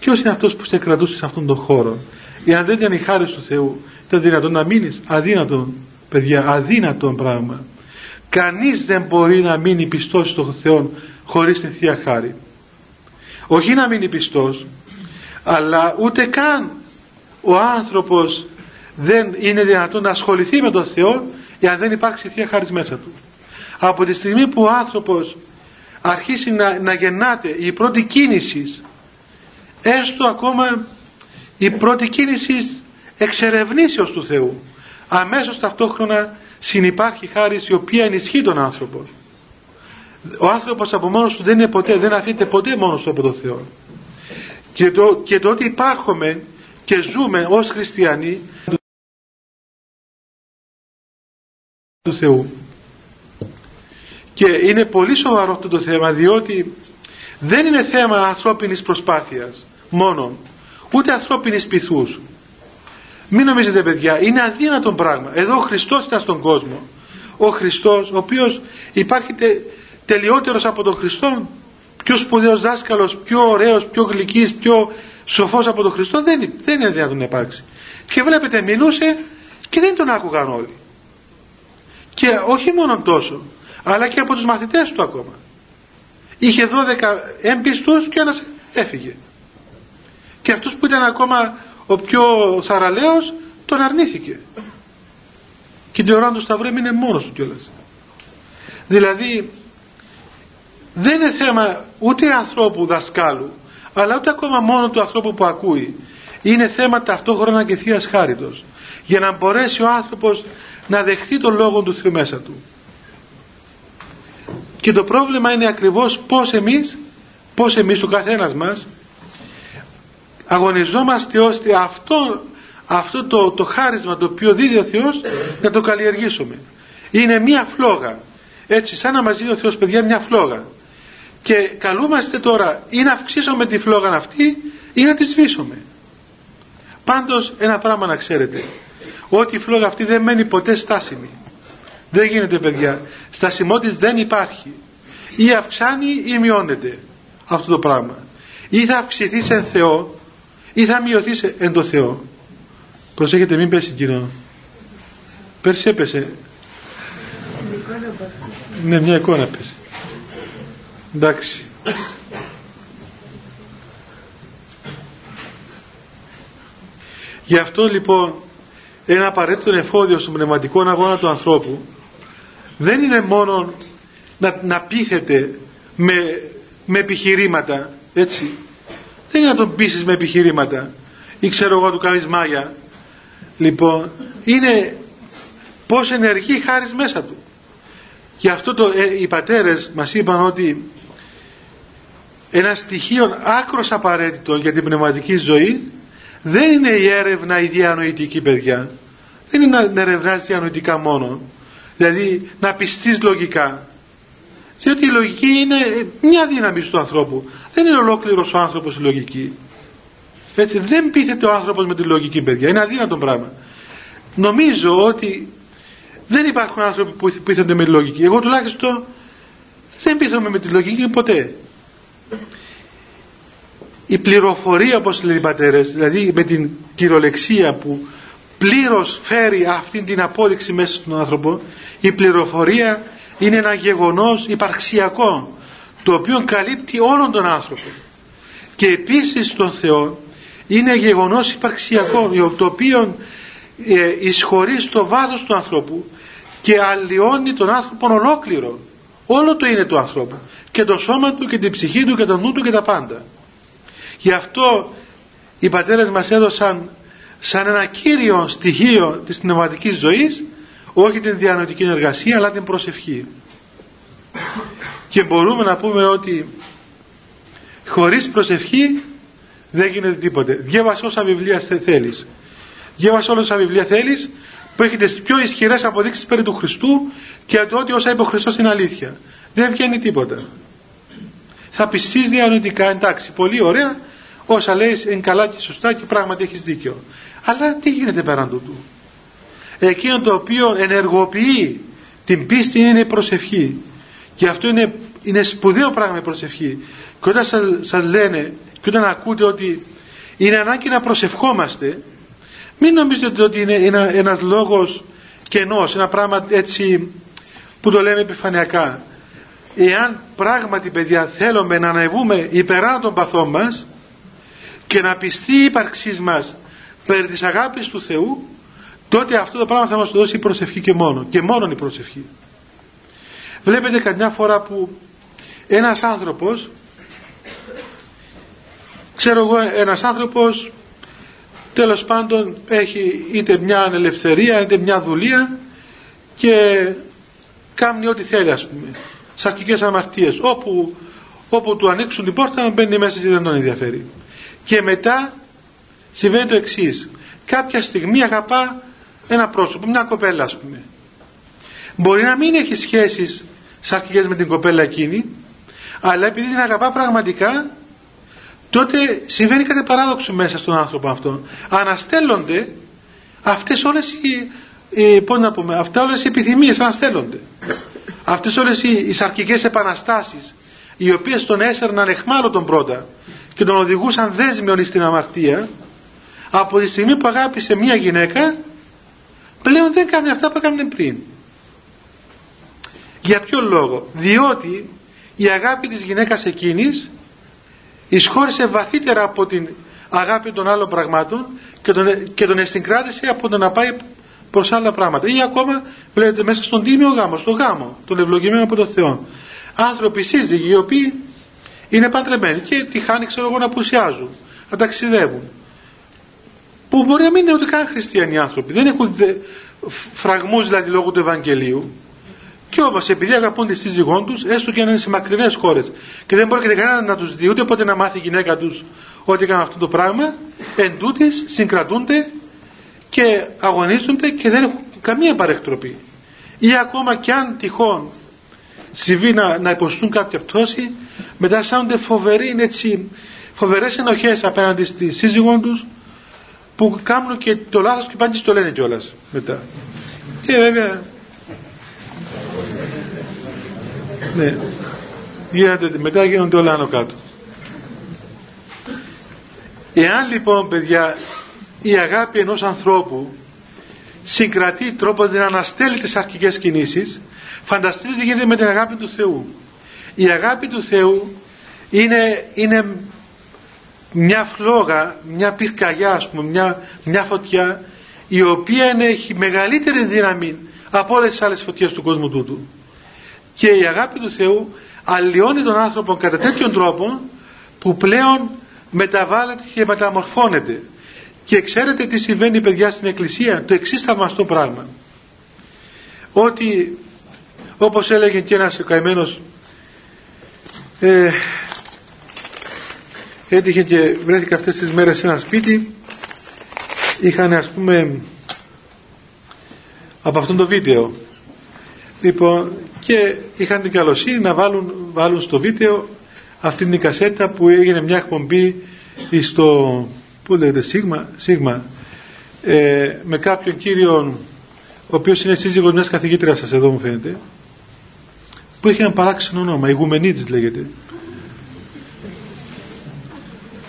ποιος είναι αυτός που σε κρατούσε σε αυτόν τον χώρο. Εάν δεν ήταν η χάρη του Θεού ήταν δυνατόν να μείνεις αδύνατον παιδιά αδύνατον πράγμα. Κανείς δεν μπορεί να μείνει πιστός στον Θεό χωρίς την Θεία Χάρη. Όχι να μείνει πιστός αλλά ούτε καν ο άνθρωπος δεν είναι δυνατόν να ασχοληθεί με τον Θεό εάν δεν υπάρξει Θεία Χάρης μέσα του. Από τη στιγμή που ο άνθρωπος αρχίσει να, να γεννάται η πρώτη κίνησης έστω ακόμα η πρώτη κίνησης εξερευνήσεως του Θεού. Αμέσως ταυτόχρονα συνυπάρχει χάρη η οποία ενισχύει τον άνθρωπο. Ο άνθρωπος από μόνος του δεν είναι ποτέ δεν αφήνεται ποτέ μόνος του από τον Θεό. Και το, και το ότι υπάρχουμε και ζούμε ως χριστιανοί του Θεού και είναι πολύ σοβαρό αυτό το θέμα διότι δεν είναι θέμα ανθρώπινης προσπάθειας μόνο ούτε ανθρώπινης πειθούς μην νομίζετε παιδιά είναι αδύνατο πράγμα. Εδώ ο Χριστός ήταν στον κόσμο. Ο Χριστός ο οποίος υπάρχει τε, τελειότερος από τον Χριστό πιο σπουδαίος δάσκαλος πιο ωραίος, πιο γλυκής πιο σοφός από τον Χριστό δεν, δεν είναι δυνατόν να υπάρξει. Και βλέπετε μιλούσε και δεν τον άκουγαν όλοι. Και όχι μόνο τόσο αλλά και από τους μαθητές του ακόμα. Είχε 12 έμπιστους και ένας έφυγε. Και αυτός που ήταν ακόμα ο πιο θαραλέος τον αρνήθηκε. Και την ώρα του Σταυρού έμεινε μόνος του κιόλας. Δηλαδή δεν είναι θέμα ούτε ανθρώπου δασκάλου αλλά ούτε ακόμα μόνο του ανθρώπου που ακούει. Είναι θέμα ταυτόχρονα και Θείας Χάριτος για να μπορέσει ο άνθρωπος να δεχθεί τον λόγο του Θεού μέσα του και το πρόβλημα είναι ακριβώς πως εμείς πως εμείς ο καθένας μας αγωνιζόμαστε ώστε αυτό, αυτό το, το χάρισμα το οποίο δίδει ο Θεός να το καλλιεργήσουμε. Είναι μία φλόγα. Έτσι σαν να μας δίνει ο Θεός παιδιά μια φλόγα. Και καλούμαστε τώρα ή να αυξήσουμε τη φλόγα αυτή ή να τη σβήσουμε. Πάντως ένα πράγμα να ξέρετε. Ότι η φλόγα αυτή δεν μένει ποτέ στάσιμη δεν γίνεται παιδιά. Στασιμότης δεν υπάρχει. Ή αυξάνει ή μειώνεται αυτό το πράγμα. Ή θα αυξηθεί σε Θεό ή θα μειωθεί εν το Θεό. Προσέχετε μην πέσει κοινό πέρσι έπεσε. Ναι μια εικόνα πέσει. Εντάξει. Γι' αυτό λοιπόν ένα απαραίτητο εφόδιο στον πνευματικό αγώνα του ανθρώπου δεν είναι μόνο να, να πείθεται με, με επιχειρήματα έτσι. Δεν είναι να τον πείσεις με επιχειρήματα. Ή ξέρω εγώ του κάνεις μάγια. Λοιπόν είναι πως ενεργεί χάρη μέσα του. Γι' αυτό το, ε, οι πατέρες μας είπαν ότι ένα στοιχείο άκρος απαραίτητο για την πνευματική ζωή δεν είναι η έρευνα η διανοητική παιδιά. Δεν είναι να ερευνάς διανοητικά μόνο δηλαδή να πιστείς λογικά. Διότι η λογική είναι μια δύναμη του ανθρώπου. Δεν είναι ολόκληρος ο άνθρωπος η λογική. Έτσι δεν πείθεται ο άνθρωπος με τη λογική παιδιά. Είναι αδύνατο πράγμα. Νομίζω ότι δεν υπάρχουν άνθρωποι που πείθονται με τη λογική. Εγώ τουλάχιστον δεν πείθομαι με τη λογική ποτέ. Η πληροφορία όπως λένε οι πατέρες δηλαδή με την κυριολεξία που πλήρως φέρει αυτή την απόδειξη μέσα στον άνθρωπο. Η πληροφορία είναι ένα γεγονός υπαρξιακό το οποίο καλύπτει όλον τον άνθρωπο. Και επίσης τον Θεό είναι γεγονός υπαρξιακό το οποίο ε, εισχωρεί στο βάθος του ανθρώπου και αλλοιώνει τον άνθρωπο ολόκληρο. Όλο το είναι του ανθρώπου και το σώμα του και την ψυχή του και το νου του και τα πάντα. Γι' αυτό οι πατέρες μας έδωσαν σαν ένα κύριο στοιχείο της πνευματικής ζωής όχι την διανοητική εργασία αλλά την προσευχή. Και μπορούμε να πούμε ότι χωρίς προσευχή δεν γίνεται τίποτε. Διάβασε όσα βιβλία θέλεις. Διάβασε όλα όσα βιβλία θέλεις που έχετε τις πιο ισχυρές αποδείξεις περί του Χριστού και το ότι όσα είπε ο Χριστός είναι αλήθεια. Δεν βγαίνει τίποτα. Θα πιστείς διανοητικά εντάξει πολύ ωραία όσα λέει είναι καλά και σωστά και πράγματι έχεις δίκιο. Αλλά τι γίνεται πέραν τούτου; Εκείνο το οποίο ενεργοποιεί την πίστη είναι η προσευχή. Και αυτό είναι, είναι σπουδαίο πράγμα η προσευχή. Και όταν σας, σας λένε και όταν ακούτε ότι είναι ανάγκη να προσευχόμαστε μην νομίζετε ότι είναι ένα, ένας λόγος κενός ένα πράγμα έτσι που το λέμε επιφανειακά. Εάν πράγματι παιδιά θέλουμε να ανεβούμε υπεράνω των παθών μας και να πιστεί η ύπαρξής μας περί της αγάπης του Θεού τότε αυτό το πράγμα θα μας δώσει η προσευχή και μόνο και μόνο η προσευχή. Βλέπετε καμιά φορά που ένας άνθρωπος ξέρω εγώ ένας άνθρωπος τέλος πάντων έχει είτε μια ελευθερία είτε μια δουλεία και κάνει ό,τι θέλει ας πούμε σαρκικές αμαρτίες. Όπου, όπου του ανοίξουν την πόρτα μπαίνει μέσα και δεν τον ενδιαφέρει και μετά συμβαίνει το εξής. κάποια στιγμή αγαπά ένα πρόσωπο, μια κοπέλα ας πούμε. Μπορεί να μην έχει σχέσεις σαρκικές με την κοπέλα εκείνη αλλά επειδή την αγαπά πραγματικά τότε συμβαίνει κάτι παράδοξο μέσα στον άνθρωπο αυτό αναστέλλονται αυτές όλες οι, οι πώς να πούμε, αυτές όλες οι επιθυμίες αναστέλλονται. Αυτές όλες οι, οι σαρκικές επαναστάσεις οι οποίες τον έσερναν εχμάλωτον πρώτα και τον οδηγούσαν δέσμιον στην αμαρτία από τη στιγμή που αγάπησε μία γυναίκα πλέον δεν κάνει αυτά που έκανε πριν. Για ποιο λόγο; Διότι η αγάπη της γυναίκας εκείνης εισχώρησε βαθύτερα από την αγάπη των άλλων πραγμάτων και τον, και τον εστιγκράτησε από το να πάει προς άλλα πράγματα. Ή ακόμα βλέπετε μέσα στον τίμιο γάμο, στο γάμο τον ευλογημένο από τον Θεό. Άνθρωποι σύζυγοι οι οποίοι είναι παντρεμένοι και τη χάνει ξέρω εγώ να απουσιάζουν να ταξιδεύουν. Που μπορεί να μην είναι ούτε καν χριστιανοί άνθρωποι. Δεν έχουν δε, φραγμούς δηλαδή λόγω του Ευαγγελίου. Και όμως επειδή αγαπούν τη σύζυγό τους, έστω και αν είναι σε μακρινές χώρες και δεν μπορεί και κανένα να τους δει ούτε ποτέ να μάθει η γυναίκα τους ότι έκαναν αυτό το πράγμα, εν τούτης συγκρατούνται και αγωνίζονται και δεν έχουν καμία παρεκτροπή. Ή ακόμα και αν τυχόν συμβεί να, να υποστούν κάποια πτώση, μετά αισθάνονται φοβεροί, έτσι, φοβερές ενοχές απέναντι στη σύζυγό τους που κάνουν και το λάθος και πάνε το λένε κιόλας μετά. Και βέβαια ναι, γίνεται, μετά γίνονται όλα άνω κάτω. Εάν λοιπόν παιδιά η αγάπη ενός ανθρώπου συγκρατεί τρόπο να αναστέλει τις αρχικές κινήσεις φανταστείτε τι γίνεται με την αγάπη του Θεού. Η αγάπη του Θεού είναι, είναι μια φλόγα μια πυρκαγιά ας πούμε μια, μια φωτιά η οποία έχει μεγαλύτερη δύναμη από όλες τις άλλες φωτιές του κόσμου τούτου. Και η αγάπη του Θεού αλλοιώνει τον άνθρωπο κατά τέτοιον τρόπο που πλέον μεταβάλλεται και μεταμορφώνεται. Και ξέρετε τι συμβαίνει παιδιά στην εκκλησία; Το εξής θαυμαστό πράγμα. Ότι όπως έλεγε και ένας καημένος ε, έτυχε και βρέθηκα αυτές τις μέρες σε ένα σπίτι. Είχαν ας πούμε από αυτό το βίντεο. Λοιπόν και είχαν την καλοσύνη να βάλουν, βάλουν στο βίντεο αυτή την κασέτα που έγινε μια εκπομπή στο που λέγεται Σίγμα, Σίγμα ε, με κάποιον κύριο ο οποίος είναι σύζυγος μιας καθηγήτριας σας εδώ μου φαίνεται που είχε ένα παράξενο όνομα Ιγουμενίτης λέγεται.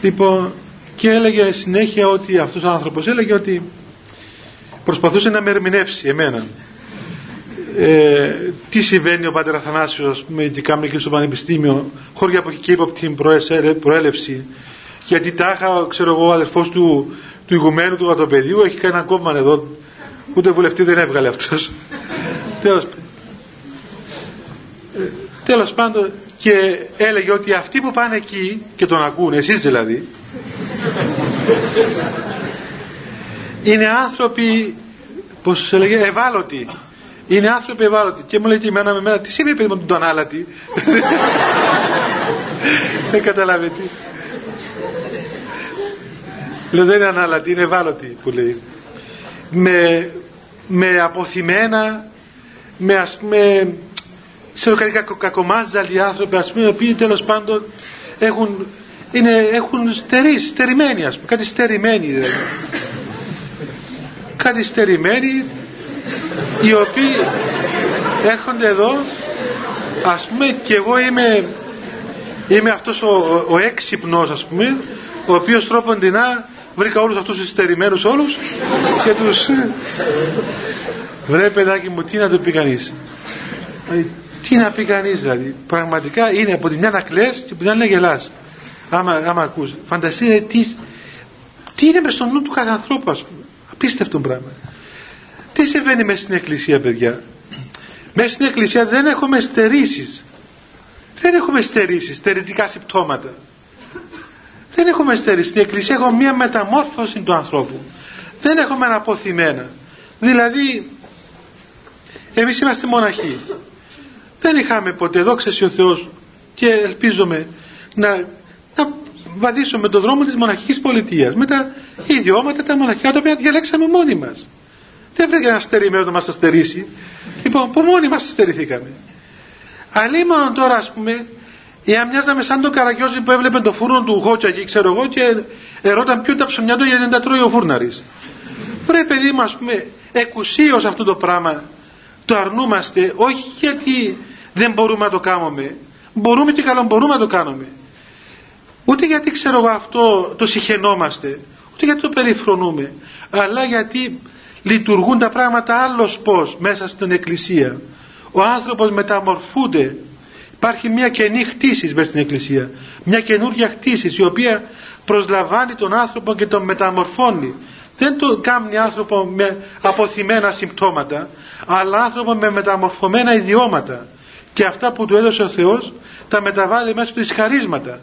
Λοιπόν και έλεγε συνέχεια ότι αυτός ο άνθρωπος έλεγε ότι προσπαθούσε να με ερμηνεύσει εμένα. Ε, τι συμβαίνει ο Πάτερ Αθανάσιος ας πούμε και κάνει και στο Πανεπιστήμιο χωρί από εκεί ύποπτη προέλευση γιατί τάχα ξέρω εγώ ο αδερφός του, του ηγουμένου του Βατοπεδίου έχει κάνει ένα κόμμα εδώ ούτε βουλευτή δεν έβγαλε αυτός. [LAUGHS] Τέλος, ε, τέλος πάντων και έλεγε ότι αυτοί που πάνε εκεί και τον ακούνε εσείς δηλαδή είναι άνθρωποι πως σε έλεγε ευάλωτοι. Είναι άνθρωποι ευάλωτοι. Και μου λέει και εμένα με μένα τι σημαίνει παιδί μου τον άλατη; [LAUGHS] Δεν καταλάβετε λέω δεν είναι ανάλατη είναι ευάλωτοι που λέει. Με, με αποθυμένα με ας πούμε ξέρω κάτι κακο, κακομάζαλοι άνθρωποι ας πούμε οι οποίοι τέλος πάντων έχουν, είναι, έχουν στερήσει, στερημένοι ας πούμε κάτι στερημένοι δηλαδή. Κάτι στερημένοι οι οποίοι έρχονται εδώ ας πούμε και εγώ είμαι είμαι αυτός ο, ο έξυπνος ας πούμε ο οποίος τρόποντινά βρήκα όλους αυτούς τους στερημένους όλους και τους βρε παιδάκι μου τι να το πει κανείς; ε, τι να πει κανείς δηλαδή. Πραγματικά είναι από τη μια να κλαις και από την άλλη να γελάς. Άμα, άμα ακούς. Φανταστείτε τι, τι είναι μες στο νου του κάθε ανθρώπου ας πούμε. Απίστευτο πράγμα. Τι συμβαίνει μέσα στην εκκλησία παιδιά. Μέσα στην εκκλησία δεν έχουμε στερήσεις. Δεν έχουμε στερήσεις στερητικά συμπτώματα. Δεν έχουμε στερήσεις. Στην εκκλησία έχουμε μια μεταμόρφωση του ανθρώπου. Δεν έχουμε αποθυμένα δηλαδή εμείς είμαστε μοναχοί δεν είχαμε ποτέ δόξα ο Θεός. Και ελπίζομαι να, να βαδίσουμε τον δρόμο της μοναχικής πολιτείας. Με τα ιδιώματα τα μοναχικά τα οποία διαλέξαμε μόνοι μας. Δεν βρήκε ένα στερημένο να μας αστερήσει λοιπόν που μόνοι μας αστερηθήκαμε. Μόνο τώρα ας πούμε Εάν μοιάζαμε σαν τον καραγκιόζη που έβλεπε το φούρνο του Χότσα εκεί ξέρω εγώ και ερώταν ποιο τα ψωμιά του γιατί δεν τα τρώει ο φούρναρης. Πρέπει παιδί μου ας πούμε εκουσίως αυτό το πράγμα το αρνούμαστε όχι γιατί δεν μπορούμε να το κάνουμε. Μπορούμε και καλό μπορούμε να το κάνουμε. Ούτε γιατί ξέρω εγώ αυτό το συχαινόμαστε ούτε γιατί το περιφρονούμε αλλά γιατί λειτουργούν τα πράγματα άλλος πως μέσα στην εκκλησία. Ο άνθρωπος μεταμορφούνται. Υπάρχει μια καινή χτίσης μέσα στην εκκλησία. Μια καινούργια χτίσης η οποία προσλαμβάνει τον άνθρωπο και τον μεταμορφώνει δεν το κάνει άνθρωπο με αποθυμένα συμπτώματα αλλά άνθρωπο με μεταμορφωμένα ιδιώματα. Και αυτά που του έδωσε ο Θεός τα μεταβάλλει μέσα στις χαρίσματα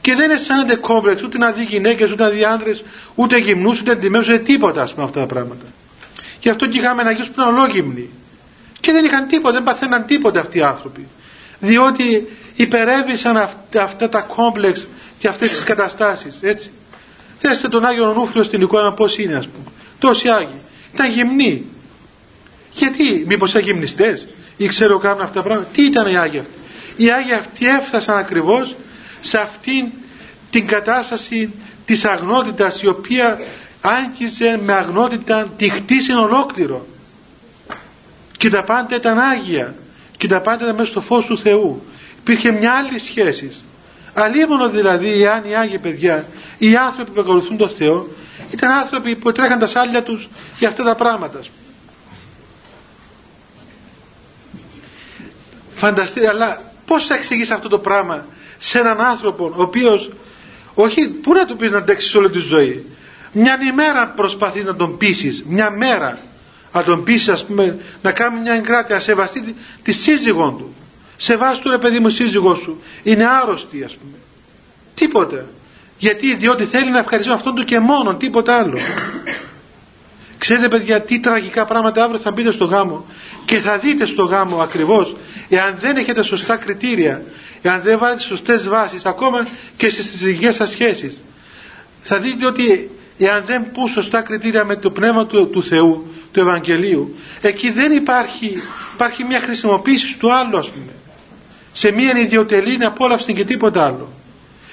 και δεν αισθάνεται κόμπλεξ ούτε να δει γυναίκες ούτε να δει άντρες ούτε γυμνούς ούτε εντυμένους ούτε τίποτα ας πούμε αυτά τα πράγματα. Και αυτό και είχαμε Αγίους που ήταν ολόγυμνοι. Και δεν είχαν τίποτα δεν παθαίναν τίποτα αυτοί οι άνθρωποι. Διότι υπερέβησαν αυτά, αυτά τα κόμπλεξ και αυτές τις καταστάσεις έτσι Θέστε τον Άγιο Νούφριο στην εικόνα πώς είναι ας πούμε. Τόσοι Άγιοι. Ήταν γυμνοί. Γιατί, μήπως ήταν γυμνιστές ή ξέρω κάνουν αυτά τα πράγματα. Τι ήταν οι Άγιοι αυτοί. Οι Άγιοι αυτοί έφτασαν ακριβώς σε αυτήν την κατάσταση της αγνότητας η οποία άγγιζε με αγνότητα τη χτίση ολόκληρο. Και τα πάντα ήταν Άγια. Και τα πάντα ήταν μέσα στο φως του Θεού. Υπήρχε μια άλλη σχέση. Αλλήμωνο δηλαδή, εάν οι Άγιοι παιδιά, οι άνθρωποι που ακολουθούν τον Θεό, ήταν άνθρωποι που τρέχαν τα σάλια τους για αυτά τα πράγματα. Φανταστείτε, αλλά πώς θα εξηγήσει αυτό το πράγμα σε έναν άνθρωπο ο οποίος, όχι, πού να του πεις να αντέξεις όλη τη ζωή. Μια ημέρα προσπαθείς να τον πείσεις, μια μέρα να τον πείσει, ας πούμε, να κάνει μια εγκράτεια, να σεβαστεί τη, τη σύζυγό του. Σεβάσου ρε παιδί μου σύζυγό σου. Είναι άρρωστη ας πούμε. Τίποτα. Γιατί διότι θέλει να ευχαριστεί αυτόν του και μόνο, τίποτα άλλο. Ξέρετε παιδιά τι τραγικά πράγματα αύριο θα μπείτε στο γάμο και θα δείτε στο γάμο ακριβώς εάν δεν έχετε σωστά κριτήρια, εάν δεν βάλετε σωστές βάσεις ακόμα και στις συζυγικές σας σχέσεις. Θα δείτε ότι εάν δεν πούν σωστά κριτήρια με το πνεύμα του, του Θεού, του Ευαγγελίου, εκεί δεν υπάρχει, υπάρχει μια χρησιμοποίηση του άλλου ας πούμε. Σε μια ιδιωτελή απόλαυση και τίποτα άλλο.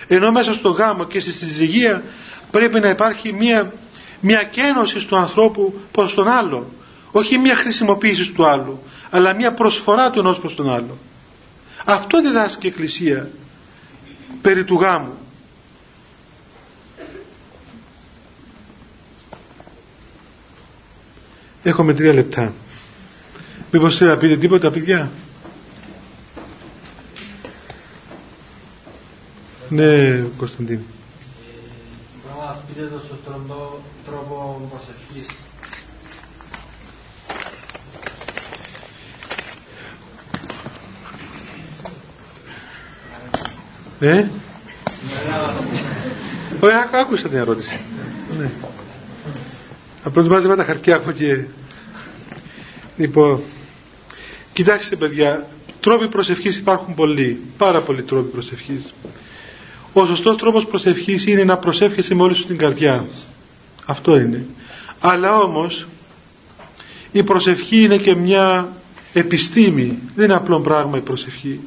Ενώ μέσα στο γάμο και στη συζυγία πρέπει να υπάρχει μια, μια κένωση του ανθρώπου προς τον άλλο. Όχι μια χρησιμοποίηση του άλλου, αλλά μια προσφορά του ενός προς τον άλλο. Αυτό διδάσκει η Εκκλησία περί του γάμου. Έχουμε τρία λεπτά. Μήπως θέλετε να πείτε τίποτα παιδιά; Ναι, Κωνσταντίνη. Μπορώ να μας πείτε το σωστό τρόπο προσευχής. Ε; Όχι, άκουσα την ερώτηση. Ναι. Απλώς μάζεμα τα χαρτιά μου και... Λοιπόν, κοιτάξτε παιδιά, τρόποι προσευχής υπάρχουν πολλοί, πάρα πολλοί τρόποι προσευχής. Ο σωστός τρόπος προσευχής είναι να προσεύχεσαι με όλη σου την καρδιά. Αυτό είναι. Αλλά όμως η προσευχή είναι και μια επιστήμη. Δεν είναι απλό πράγμα η προσευχή.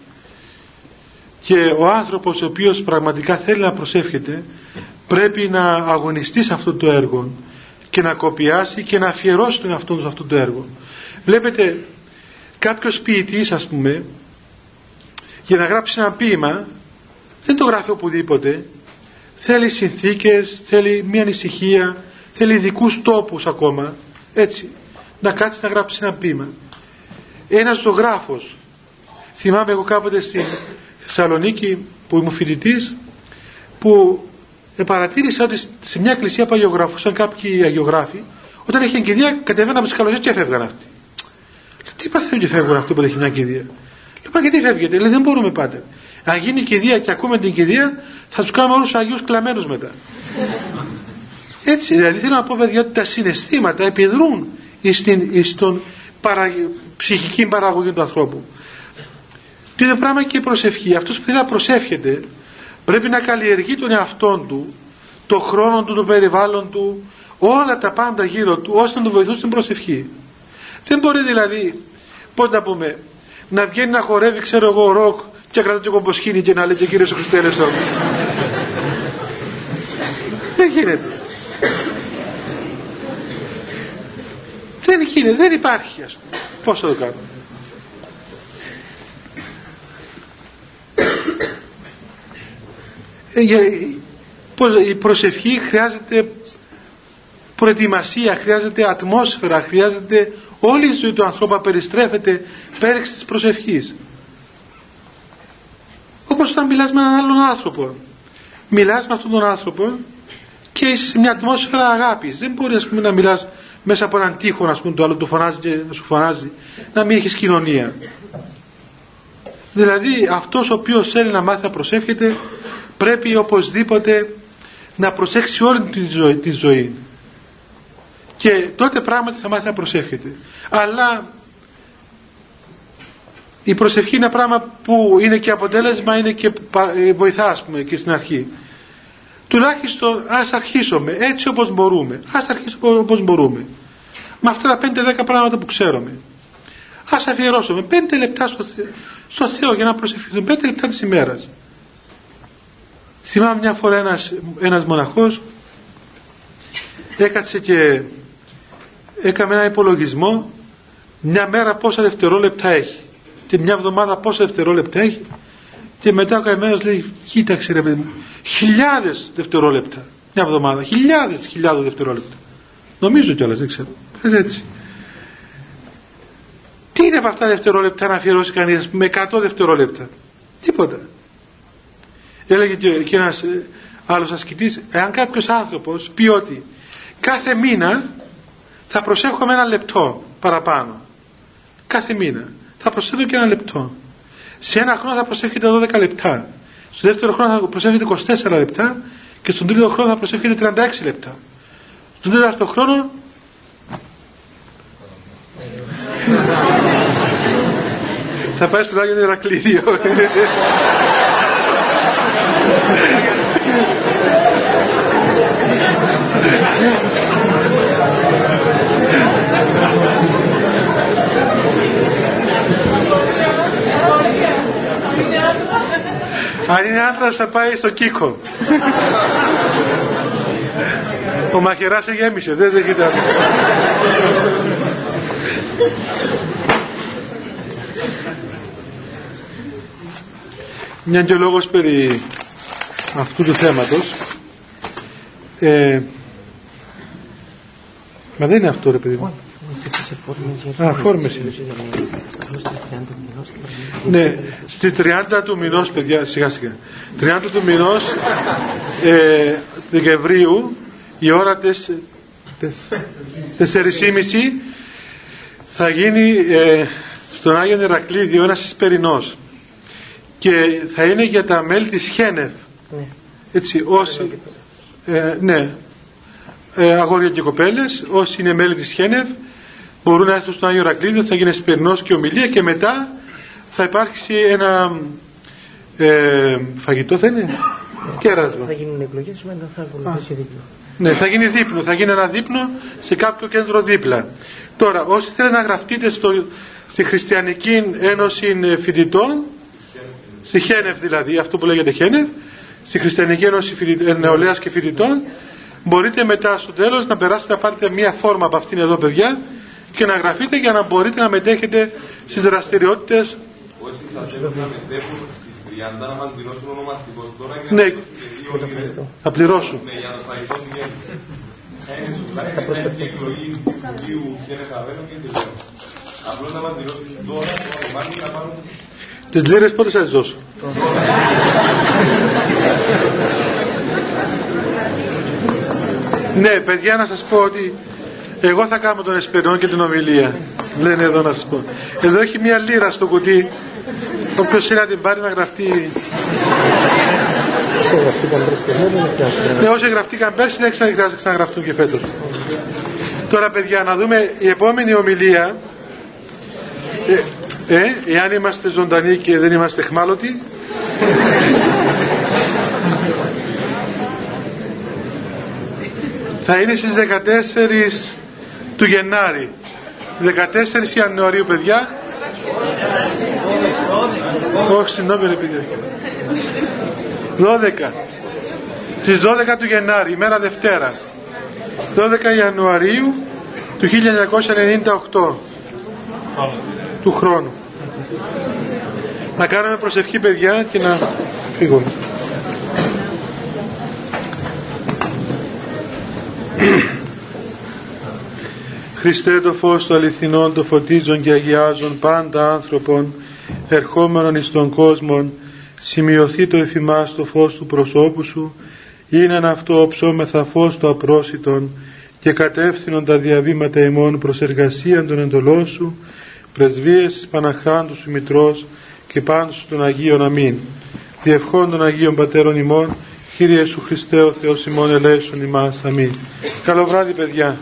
Και ο άνθρωπος ο οποίος πραγματικά θέλει να προσεύχεται πρέπει να αγωνιστεί σε αυτό το έργο και να κοπιάσει και να αφιερώσει τον εαυτό του σε αυτό το έργο. Βλέπετε κάποιος ποιητής ας πούμε για να γράψει ένα ποίημα δεν το γράφει οπουδήποτε. Θέλει συνθήκες θέλει μια ανησυχία θέλει ειδικού τόπους ακόμα. Έτσι. Να κάτσει να γράψει ένα ποίημα. Ένας ζωγράφος. Θυμάμαι εγώ κάποτε στη Θεσσαλονίκη που ήμουν φοιτητής, που παρατήρησα ότι σε μια εκκλησία που αγιογραφούσαν κάποιοι αγιογράφοι όταν είχε εγκυδία κατεβαίναν από τις καλωσίε και έφευγαν αυτοί. Τι παθαίνουν και φεύγουν αυτοί που έχει μια κηδεία. Λοιπόν, γιατί φεύγετε, λέει, δεν μπορούμε πάντα. Αν γίνει κηδεία και ακούμε την κηδεία, θα τους κάνουμε όλους Αγίου κλαμμένους μετά. Έτσι, δηλαδή θέλω να πω, παιδιά, ότι τα συναισθήματα επιδρούν στην, στον παρα, ψυχική παραγωγή του ανθρώπου. Το ίδιο πράγμα και η προσευχή. Αυτός που θέλει να προσεύχεται πρέπει να καλλιεργεί τον εαυτό του, το χρόνο του, το περιβάλλον του, όλα τα πάντα γύρω του, ώστε να του βοηθούν στην προσευχή. Δεν μπορεί δηλαδή, πώς να πούμε, να βγαίνει να χορεύει, ξέρω εγώ, ροκ και κρατάει το κομποσχήνι και να λέει και κύριος Χριστέλεσο. δεν γίνεται. Δεν γίνεται, δεν υπάρχει ας πούμε. Πώς θα το κάνω. Ε, η προσευχή χρειάζεται προετοιμασία, χρειάζεται ατμόσφαιρα, χρειάζεται όλη η ζωή του ανθρώπου περιστρέφεται πέριξ της προσευχής. Όπως όταν μιλάς με έναν άλλον άνθρωπο. Μιλάς με αυτόν τον άνθρωπο και είσαι σε μια ατμόσφαιρα αγάπης. Δεν μπορεί ας πούμε, να μιλάς μέσα από έναν τείχο ας πούμε, το άλλο του φωνάζει και σου φωνάζει να μην έχεις κοινωνία. Δηλαδή αυτός ο οποίος θέλει να μάθει να προσεύχεται πρέπει οπωσδήποτε να προσέξει όλη τη ζωή. Τη ζωή και τότε πράγματι θα μάθει να προσεύχεται αλλά η προσευχή είναι πράγμα που είναι και αποτέλεσμα είναι και ε, βοηθά ας πούμε και στην αρχή. Τουλάχιστον ας αρχίσουμε έτσι όπως μπορούμε. Ας αρχίσουμε όπως μπορούμε. Με αυτά τα 5-10 πράγματα που ξέρουμε. Ας αφιερώσουμε 5 λεπτά στο, στο Θεό για να προσευχηθούμε. 5 λεπτά της ημέρας. Θυμάμαι μια φορά ένας, ένας μοναχός έκατσε και έκαμε ένα υπολογισμό μια μέρα πόσα δευτερόλεπτα έχει και μια εβδομάδα πόσα δευτερόλεπτα έχει. Και μετά ο καημένος λέει κοίταξε ρε παιδί μου χιλιάδες δευτερόλεπτα μια εβδομάδα χιλιάδες χιλιάδες δευτερόλεπτα νομίζω κιόλας δεν ξέρω. Έτσι. Τι είναι από αυτά τα δευτερόλεπτα να αφιερώσει κανείς με 100 δευτερόλεπτα; Τίποτα. Έλεγε και ένας ε, άλλος ασκητής εάν κάποιος άνθρωπος πει ότι κάθε μήνα θα προσέχω με ένα λεπτό παραπάνω κάθε μήνα θα προσθέτω και ένα λεπτό. Σε ένα χρόνο θα προσέχετε 12 λεπτά. Στο δεύτερο χρόνο θα προσέχετε 24 λεπτά και στον τρίτο χρόνο θα προσέχετε 36 λεπτά. Στον τέταρτο χρόνο θα πάει στον Άγιο Ηρακλήδιο. Αν είναι άντρας θα πάει στο Κίκο. Ο μαχαιράς γέμισε, δεν δέχεται άλλο. Μια και ο λόγος περί αυτού του θέματος ε, μα δεν είναι αυτό ρε παιδί μου Α, φόρμες είναι. Ναι, στη 30 του μηνός, παιδιά, σιγά σιγά. 30 του μηνός ε, Δεκεμβρίου, η ώρα 4.30 θα γίνει ε, στον Άγιο Ηρακλήδιο ένας Ισπερινός και θα είναι για τα μέλη της Χένεφ. Ναι. Έτσι, όσοι, ε, ναι, ε, αγόρια και κοπέλες, όσοι είναι μέλη της Χένεφ, μπορούν να έρθουν στον Άγιο Ρακλίδιο, θα γίνει σπερνός και ομιλία και μετά θα υπάρξει ένα ε, φαγητό θα είναι; Κέρασμα. Θα γίνουν εκλογές, μετά θα ακολουθήσει δίπλο. Ναι, θα γίνει δίπλο, θα γίνει ένα δίπλο σε κάποιο κέντρο δίπλα. Τώρα, όσοι θέλουν να γραφτείτε στο, στη Χριστιανική Ένωση Φοιτητών, στη Χένευ δηλαδή, αυτό που λέγεται Χένευ, στη Χριστιανική Ένωση Νεολαίας και Φοιτητών, μπορείτε μετά στο τέλος να περάσετε να πάρετε μία φόρμα από αυτήν εδώ παιδιά και να γραφείτε για να μπορείτε να μετέχετε στις δραστηριότητες Όσοι θα θέλουν να μετέχουν στις 30 να μας δηλώσουν ονομαστικός τώρα και ναι. να θα πληρώσουν. Ναι, για το φαγητό του γέννη. Είναι εκλογή Συμβουλίου και είναι χαμένο και τελειώνει. Απλώς να μας δηλώσουν τώρα το όνομά να πάρουν Τις λίρες πότε θα τις δώσω; [LAUGHS] ναι, παιδιά, να σας πω ότι εγώ θα κάνω τον εσπερινό και την ομιλία. Λένε εδώ να σας πω. Εδώ έχει μια λίρα στο κουτί. Όποιος θέλει να την πάρει να γραφτεί. Ναι, όσοι γραφτήκαν πέρσι δεν χρειάζεται να ξαναγραφτούν και φέτος. Τώρα παιδιά να δούμε η επόμενη ομιλία ε, ε, εάν είμαστε ζωντανοί και δεν είμαστε χμάλωτοι θα είναι στις 14 του Γενάρη. 14 Ιανουαρίου παιδιά. Όχι συγγνώμη ρε παιδιά. 12 στις 12 του Γενάρη ημέρα Δευτέρα. 12 Ιανουαρίου του 1998 του χρόνου. Να κάνουμε προσευχή παιδιά και να φύγουμε Χριστέ το φως του αληθινών το φωτίζον και αγιάζον πάντα άνθρωπον ερχόμενον εις τον κόσμο σημειωθεί το εφημάς το φως του προσώπου σου είναι αυτό οψόμεθα φως το απρόσιτον και κατεύθυνον τα διαβήματα ημών προς εργασίαν των εντολών σου πρεσβείες της Παναχάντου σου Μητρός και πάνω σου των Αγίων Αμήν. Διευχών των Αγίων Πατέρων ημών Κύριε Ιησού Χριστέ ο Θεός ημών ελέησον ημάς. Αμήν. Καλό βράδυ παιδιά